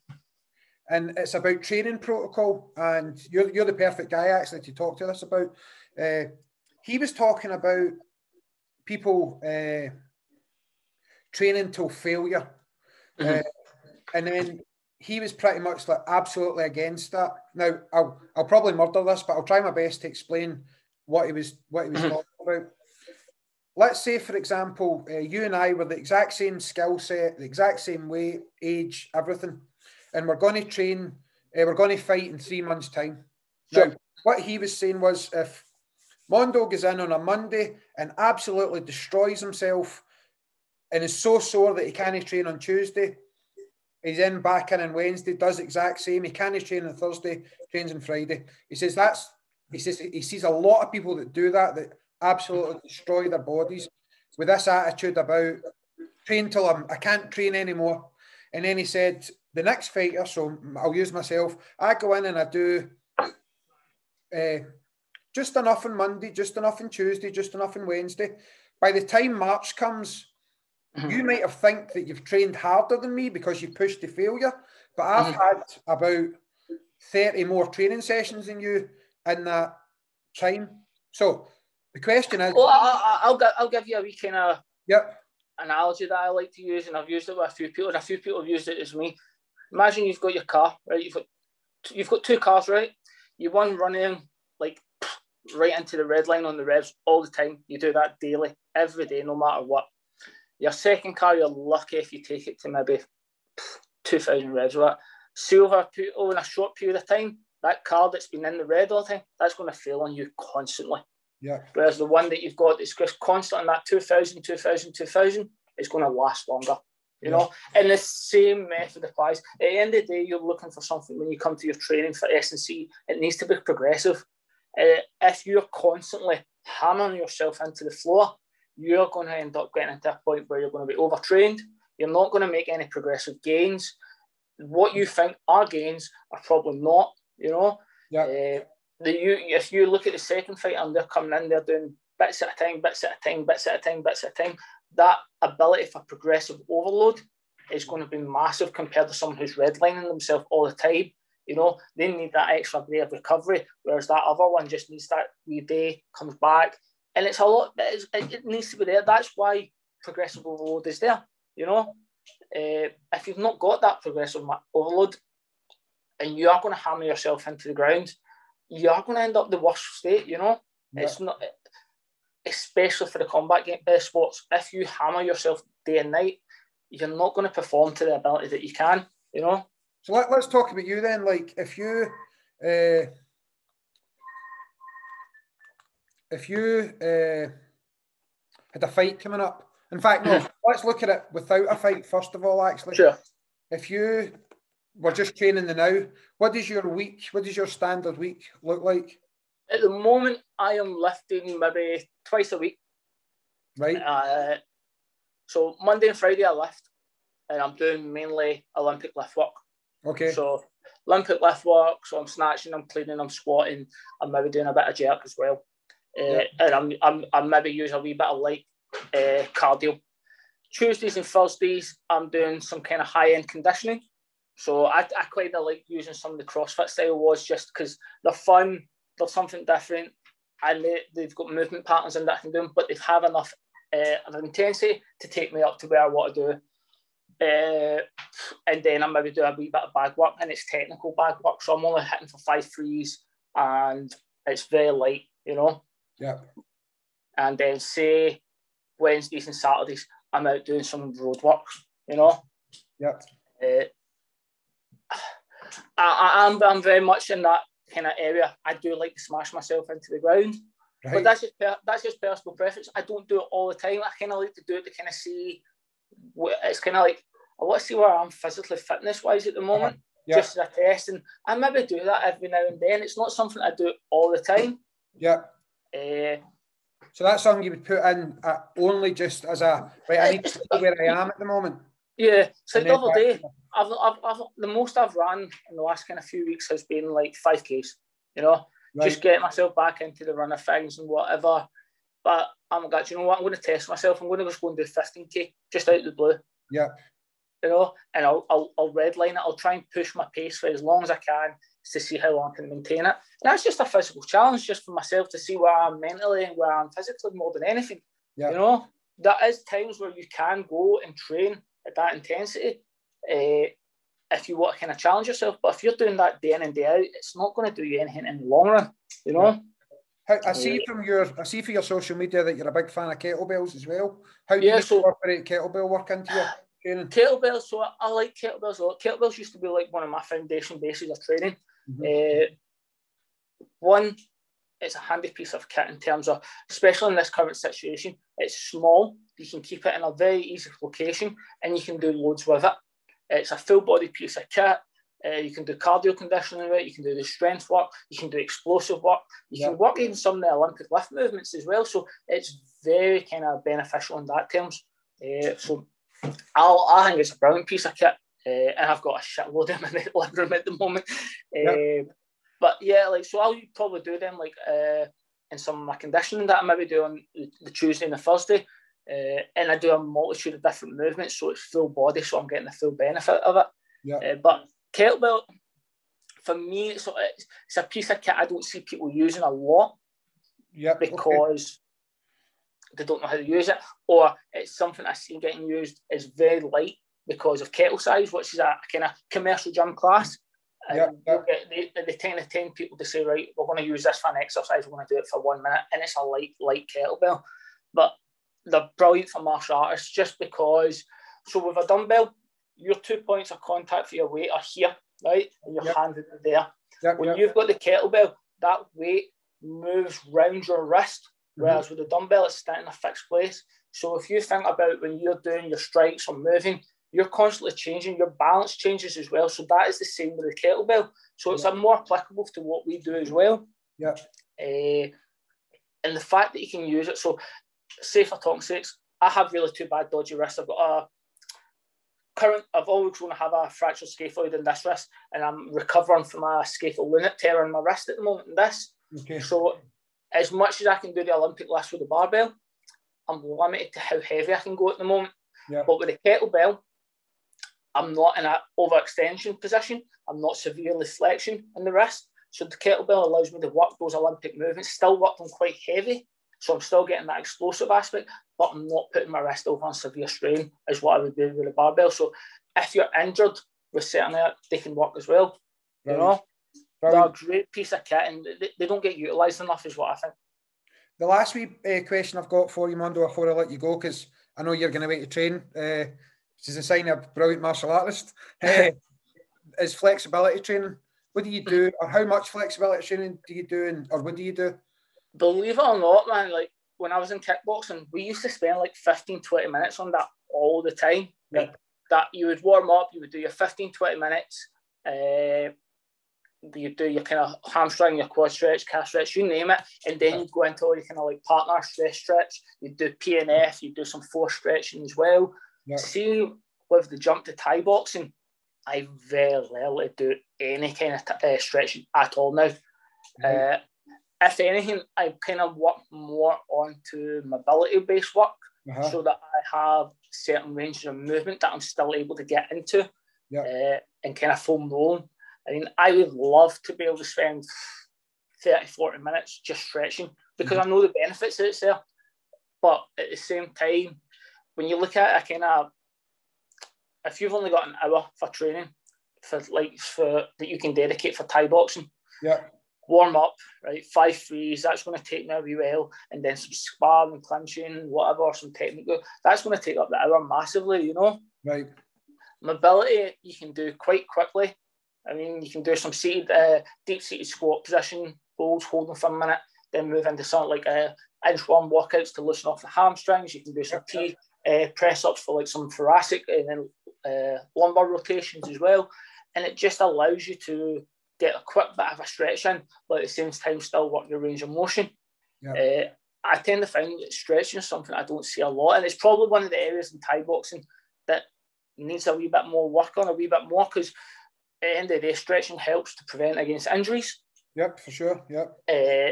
And it's about training protocol, and you're, you're the perfect guy actually to talk to us about. Uh, he was talking about people uh, training till failure. Mm-hmm. Uh, and then he was pretty much like absolutely against that. Now I'll I'll probably murder this, but I'll try my best to explain what he was what he was mm-hmm. talking about. Let's say, for example, uh, you and I were the exact same skill set, the exact same weight, age, everything, and we're going to train. Uh, we're going to fight in three months' time. Sure. Now, what he was saying was, if Mondo goes in on a Monday and absolutely destroys himself and is so sore that he can't train on Tuesday. He's in back in on Wednesday, does exact same. He can't train on Thursday, trains on Friday. He says that's he says he sees a lot of people that do that that absolutely destroy their bodies with this attitude about train till I'm, I can't train anymore. And then he said the next fighter, so I'll use myself. I go in and I do uh, just enough on Monday, just enough on Tuesday, just enough on Wednesday. By the time March comes, Mm-hmm. You might have think that you've trained harder than me because you pushed to failure, but I've mm-hmm. had about 30 more training sessions than you in that time. So the question is Well, I'll, I'll, I'll give you a wee kind of yep. analogy that I like to use, and I've used it with a few people, and a few people have used it as me. Imagine you've got your car, right? You've got, you've got two cars, right? You one running like right into the red line on the revs all the time. You do that daily, every day, no matter what. Your second car, you're lucky if you take it to maybe 2,000 revs or that. Silver, over in a short period of time, that car that's been in the red all the time, that's going to fail on you constantly. Yeah. Whereas the one that you've got that's just constant in that 2000, 2000, 2000 is going to last longer. You yeah. know, and the same method applies. At the end of the day, you're looking for something when you come to your training for S&C. It needs to be progressive. Uh, if you're constantly hammering yourself into the floor, you're going to end up getting to a point where you're going to be overtrained. You're not going to make any progressive gains. What you think are gains are probably not. You know. Yeah. Uh, the you if you look at the second fight and they're coming in, they're doing bits at a time, bits at a time, bits at a time, bits at a time. That ability for progressive overload is going to be massive compared to someone who's redlining themselves all the time. You know, they need that extra day of recovery, whereas that other one just needs that wee day, comes back, and it's a lot. It's, it needs to be there. That's why progressive overload is there. You know, uh, if you've not got that progressive overload, and you are going to hammer yourself into the ground, you are going to end up the worst state. You know, yeah. it's not, especially for the combat game, uh, sports. If you hammer yourself day and night, you're not going to perform to the ability that you can. You know. So let, us talk about you then. Like if you. Uh if you uh, had a fight coming up, in fact, no, let's look at it without a fight first of all. Actually, sure. If you we're just training the now. What does your week? What does your standard week look like? At the moment, I am lifting maybe twice a week. Right. Uh, so Monday and Friday I lift, and I'm doing mainly Olympic lift work. Okay. So Olympic lift work. So I'm snatching, I'm cleaning, I'm squatting. I'm maybe doing a bit of jerk as well. Uh, yeah. And I'm, I'm, I'm maybe using a wee bit of light uh, cardio. Tuesdays and Thursdays, I'm doing some kind of high end conditioning. So I, I quite like using some of the CrossFit style was just because they're fun, they're something different, and they, they've got movement patterns and that I can do, but they have enough uh, of intensity to take me up to where I want to do. Uh, and then I maybe do a wee bit of bag work, and it's technical bag work, so I'm only hitting for five threes, and it's very light, you know. Yeah. And then say Wednesdays and Saturdays, I'm out doing some road works, you know. Yeah. Uh, I, I'm, I'm very much in that kind of area. I do like to smash myself into the ground. Right. But that's just that's just personal preference. I don't do it all the time. I kind of like to do it to kind of see. It's kind of like I want to see where I'm physically fitness wise at the moment, uh-huh. yeah. just as a test, and I maybe do that every now and then. It's not something I do all the time. Yeah. Uh, so that's something you would put in uh, only just as a right. I need to see where I am at the moment. Yeah. So the other day, I've, I've, I've, the most I've run in the last kind of few weeks has been like five k's. You know, right. just getting myself back into the run of things and whatever. But I'm like, you know what? I'm going to test myself. I'm going to just go and do 15k just out of the blue. Yeah. You know, and I'll, I'll, I'll redline it. I'll try and push my pace for as long as I can to see how long I can maintain it. And that's just a physical challenge, just for myself to see where I'm mentally and where I'm physically more than anything. You know, there is times where you can go and train at that intensity uh, if you want to kind of challenge yourself. But if you're doing that day in and day out, it's not going to do you anything in the long run, you know. I see from your I see from your social media that you're a big fan of kettlebells as well. How do yeah, you so, incorporate kettlebell work into your training? Kettlebells, so I, I, like kettlebells a lot. Kettlebells used to be like one of my foundation bases of training. Mm-hmm. Uh, one, it's a handy piece of kit in terms of, especially in this current situation, it's small. You can keep it in a very easy location, and you can do loads with it. It's a full body piece of kit. Uh, you can do cardio conditioning with it. You can do the strength work. You can do explosive work. You can work even some of the Olympic lift movements as well. So it's very kind of beneficial in that terms. Uh, so I'll, I think it's a brilliant piece of kit. Uh, and I've got a shitload of them in the living room at the moment. Uh, but yeah, like so, I'll probably do them like uh, in some of my conditioning that I maybe do on the Tuesday and the Thursday. Uh, and I do a multitude of different movements, so it's full body, so I'm getting the full benefit of it. Yeah. Uh, but kettlebell, for me, it's, it's a piece of kit I don't see people using a lot. Yeah. Because okay. they don't know how to use it, or it's something I see getting used is very light because of kettle size, which is a kind of commercial gym class. Yeah, yeah. They, they, tend to tend people to say, right, we're going to use this for an exercise, we're going to do it for one minute, and it's a light, light kettlebell. But they're brilliant for martial artists just because. So with a dumbbell, your two points of contact for your weight are here, right, and your yep. hand is there. Yep, when yep. you've got the kettlebell, that weight moves round your wrist, mm-hmm. whereas with the dumbbell, it's staying in a fixed place. So if you think about when you're doing your strikes or moving, you're constantly changing, your balance changes as well. So that is the same with the kettlebell. So it's a more applicable to what we do as well. Yeah. Uh, and the fact that you can use it. So say for talking sakes, I have really two bad dodgy wrists. I've got a current, I've always going to have a fractured scaphoid in this wrist, and I'm recovering from a scapholunate tear in my wrist at the moment in this. Okay. So as much as I can do the Olympic lifts with the barbell, I'm limited to how heavy I can go at the moment. Yeah. But with the kettlebell, I'm not in an overextension position. I'm not severely flexion in the wrist. So the kettlebell allows me to work those Olympic movements, still work them quite heavy. So I'm still getting that explosive aspect, but I'm not putting my wrist over on severe strain as what I would do with a barbell. So if you're injured with certain they can work as well. You know, they're a great piece of kit and they, they don't get utilised enough, is what I think. The last wee uh, question I've got for you, Mondo, before I let you go, because I know you're going to wait to train. Uh, is a sign of a brilliant martial artist, is flexibility training. What do you do, or how much flexibility training do you do, and, or what do you do? Believe it or not, man, like when I was in kickboxing, we used to spend like 15, 20 minutes on that all the time. Like that, you would warm up, you would do your 15, 20 minutes, Uh, you do your kind of hamstring, your quad stretch, calf stretch, you name it, and then you go into all your kind of like partner stress stretch. You do PNF, you do some force stretching as well. Yeah. See, with the jump to Thai boxing, I very rarely do any kind of t- uh, stretching at all now. Uh, if anything, I kind of work more onto mobility based work uh-huh. so that I have certain ranges of movement that I'm still able to get into yeah. uh, and kind of foam rolling. I mean, I would love to be able to spend 30, 40 minutes just stretching because mm-hmm. I know the benefits that it's there. But at the same time, when you look at it, I kind of, if you've only got an hour for training, for like for that you can dedicate for Thai boxing, yeah, warm up, right? Five threes, that's going to take me a wee while, and then some sparring, clinching, whatever, some technical. That's going to take up the hour massively, you know. Right. Mobility you can do quite quickly. I mean, you can do some seated, uh, deep seated squat position, holds, holding for a minute, then move into something like uh, inchworm workouts to loosen off the hamstrings. You can do some T uh, press ups for like some thoracic and then uh, lumbar rotations as well. And it just allows you to get a quick bit of a stretch in, but at the same time still work your range of motion. Yeah. Uh, I tend to find that stretching is something I don't see a lot, and it's probably one of the areas in Thai boxing that needs a wee bit more work on, a wee bit more, because at the end of the day, stretching helps to prevent against injuries. Yep, for sure. Yep. Uh,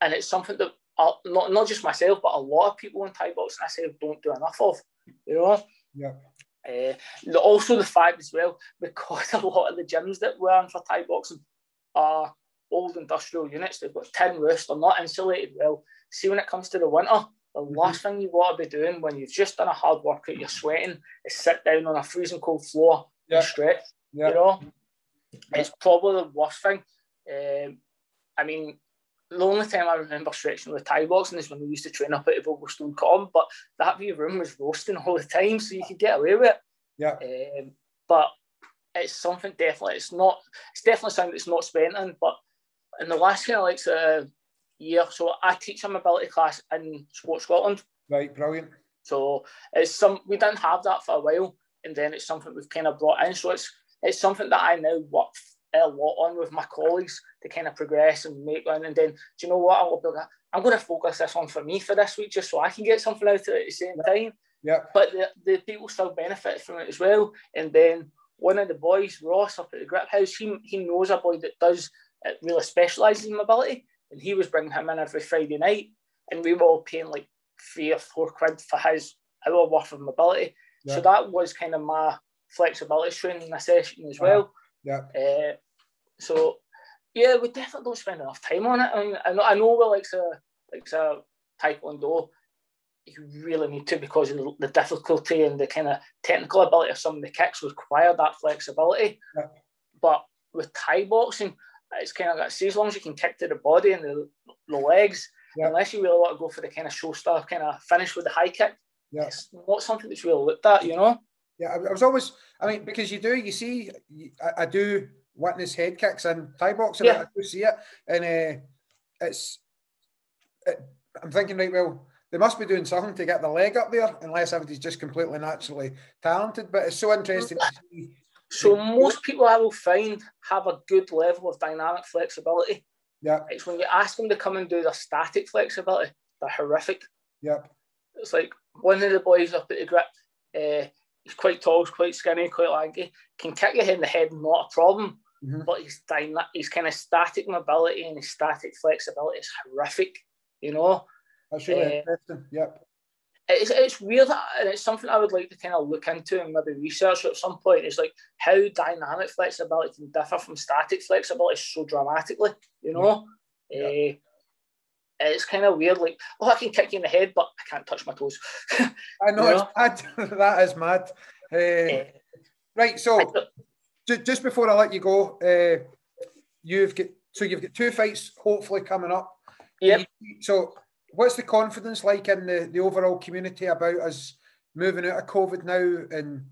and it's something that uh, not not just myself, but a lot of people in Thai boxing I say don't do enough of. You know. Yeah. Uh, also, the fact as well, because a lot of the gyms that we're in for Thai boxing are old industrial units, they've got tin roofs, they're not insulated well. See, when it comes to the winter, the mm-hmm. last thing you want to be doing when you've just done a hard workout, you're sweating, is sit down on a freezing cold floor yeah. and stretch. Yeah. You know, it's probably the worst thing. Um, I mean, the only time I remember stretching with Thai boxing is when we used to train up at Stone Common, but that wee room was roasting all the time, so you could get away with it. Yeah. Um, but it's something definitely. It's not. It's definitely something that's not spent in. But in the last kind of like a year, so I teach a mobility class in Sport Scotland. Right, brilliant. So it's some we didn't have that for a while, and then it's something we've kind of brought in. So it's it's something that I now work a lot on with my colleagues to kind of progress and make one. And then, do you know what? I'll be like, I'm going to focus this on for me for this week just so I can get something out of it at the same time. Yeah. But the, the people still benefit from it as well. And then one of the boys, Ross, up at the Griphouse, he, he knows a boy that does it uh, really specialises in mobility. And he was bringing him in every Friday night. And we were all paying like three or four quid for his hour worth of mobility. Yeah. So that was kind of my flexibility training a session as well. Yeah. Uh, so yeah, we definitely don't spend enough time on it. I mean, I know, I know we're like a like a taekwondo, you really need to because of the, the difficulty and the kind of technical ability of some of the kicks require that flexibility. Yeah. But with Thai boxing, it's kind of like see as long as you can kick to the body and the, the legs, yeah. unless you really want to go for the kind of show stuff, kind of finish with the high kick. Yeah. It's not something that's really looked at, you know. Yeah, I, was always, I mean, because you do, you see, I, I do witness head kicks and Thai boxing. Yeah. I do see it, and uh, it's. It, I'm thinking, right, well, they must be doing something to get the leg up there, unless everybody's just completely naturally talented. But it's so interesting to see. So most people I will find have a good level of dynamic flexibility. Yeah. It's when you ask them to come and do their static flexibility, they're horrific. Yep. It's like one of the boys up at the grip, uh, he's quite tall, he's quite skinny, quite lanky, can kick you in the head, not a problem. Mm-hmm. But his dyna- his kind of static mobility and his static flexibility is horrific, you know. That's really uh, interesting. Yep. It's, it's weird and it's something I would like to kind of look into and maybe research at some point. Is like how dynamic flexibility can differ from static flexibility so dramatically, you know. Yeah. Uh, it's kind of weird. Like, oh, I can kick you in the head, but I can't touch my toes. I know, know? it's mad. that is mad. Uh, right, so just before I let you go, uh, you've got so you've got two fights hopefully coming up. Yeah. So, what's the confidence like in the, the overall community about us moving out of COVID now and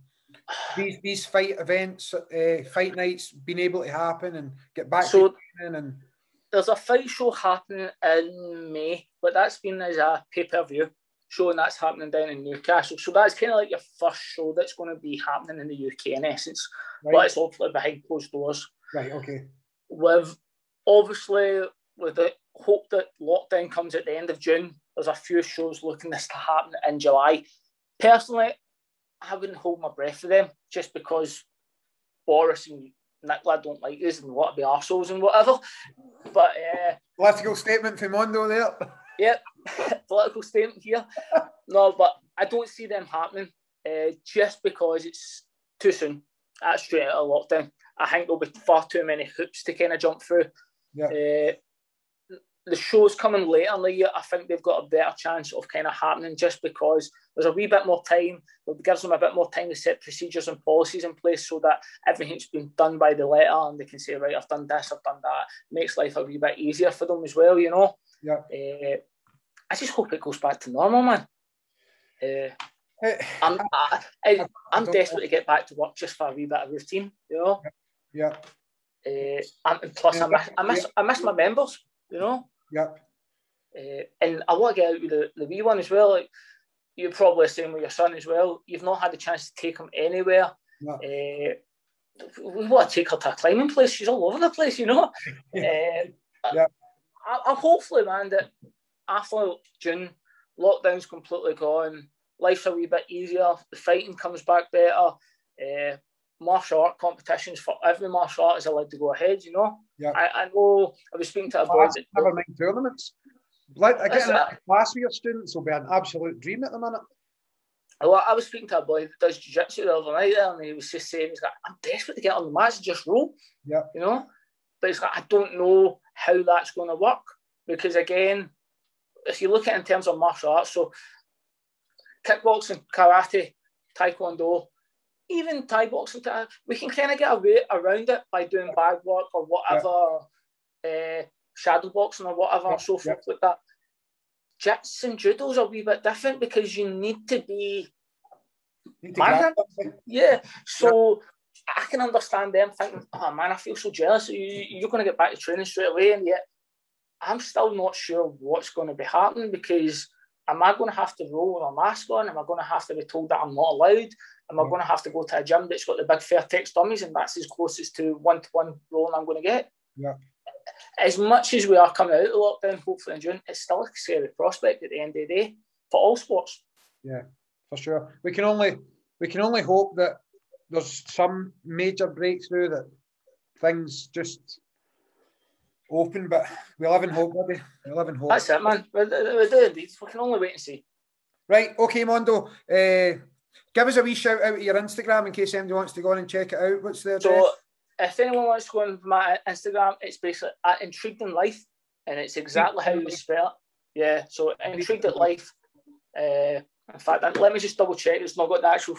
these these fight events, uh, fight nights being able to happen and get back so, and there's a fight show happening in May, but that's been as a pay per view show, and that's happening down in Newcastle. So that's kind of like your first show that's going to be happening in the UK in essence, right. but it's hopefully behind closed doors. Right. Okay. With obviously with the hope that lockdown comes at the end of June, there's a few shows looking this to happen in July. Personally, I wouldn't hold my breath for them just because Boris and Nicola don't like us and want to be arseholes and whatever. But uh, political statement from Mondo there. Yep, political statement here. no, but I don't see them happening uh, just because it's too soon. That's straight out of lockdown. I think there'll be far too many hoops to kind of jump through. Yeah. Uh, the shows coming later in the year, I think they've got a better chance of kind of happening just because there's a wee bit more time. It gives them a bit more time to set procedures and policies in place so that everything's been done by the letter and they can say, right, I've done this, I've done that. Makes life a wee bit easier for them as well, you know. Yeah. Uh, I just hope it goes back to normal, man. Uh, I'm, I, I, I'm desperate to get back to work just for a wee bit of routine, you know. Yeah. Uh, and plus, I miss, I miss, I miss my members, you know. Yep. Uh, and I want to get out with the, the wee one as well. Like you're probably the same with your son as well. You've not had a chance to take him anywhere. Uh, we want to take her to a climbing place. She's all over the place, you know. uh, yeah. I, I'm hopefully, man, that after June, lockdown's completely gone. Life's a wee bit easier. The fighting comes back better. Uh, martial art competitions for every martial art is allowed to go ahead. You know. Yeah. I, I know. I was speaking to a boy. Never mind tournaments. Like again, a class with your students will be an absolute dream at the minute. Well, I was speaking to a boy that does jiu-jitsu the other night and he was just saying, he's like, I'm desperate to get on the mats and just roll. Yeah. You know? But he's like, I don't know how that's going to work. Because again, if you look at it in terms of martial arts, so kickboxing, karate, taekwondo, even Thai boxing, we can kind of get away around it by doing bag work or whatever, yeah. uh, shadow boxing or whatever, yeah. so forth yeah. like that. Jits and judo's a wee bit different because you need to be man. Yeah, so I can understand them thinking, oh man, I feel so jealous. You, are going to get back to training straight away, and yet I'm still not sure what's going to be happening because am I going to have to roll with a mask on? Am I going to have to be told that I'm not allowed? Am I mm. going to have to go to a gym that's got the big Fairtex dummies and that's as close as to one to one rolling I'm going to get? Yeah. As much as we are coming out of lockdown, hopefully in June, it's still a scary prospect at the end of the day for all sports. Yeah, for sure. We can only we can only hope that there's some major breakthrough that things just open, but we live in hope, buddy. We live in hope. That's it, man. We, we do indeed. We can only wait and see. Right, okay, Mondo. Uh, give us a wee shout out to your Instagram in case anybody wants to go on and check it out. What's the address? So, if anyone wants to go on my Instagram, it's basically at Intrigued in Life, and it's exactly how you spell it. Yeah, so Intrigued at Life. Uh, in fact, let me just double check. It's not got the actual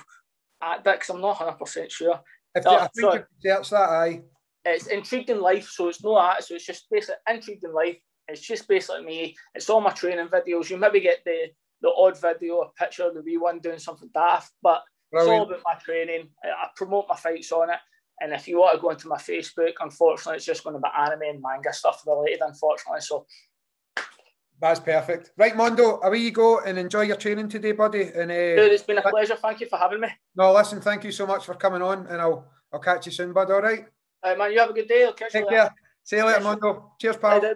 at that because I'm not 100% sure. If no, I think search that, aye. It's intrigued in life, so it's no art, so it's just basically intrigued in life. It's just basically me. It's all my training videos. You maybe get the the odd video, a picture of the wee one doing something daft, but Brilliant. it's all about my training. I promote my fights on it. And if you want to go into my Facebook, unfortunately, it's just going to be anime and manga stuff related, unfortunately. So that's perfect. Right, Mondo, away you go and enjoy your training today, buddy. And uh, Dude, it's been a pleasure. Thank you for having me. No, listen, thank you so much for coming on, and I'll I'll catch you soon, bud. All right. All right, man. You have a good day. I'll catch Take you later. Care. See you later, Mondo. Cheers, pal.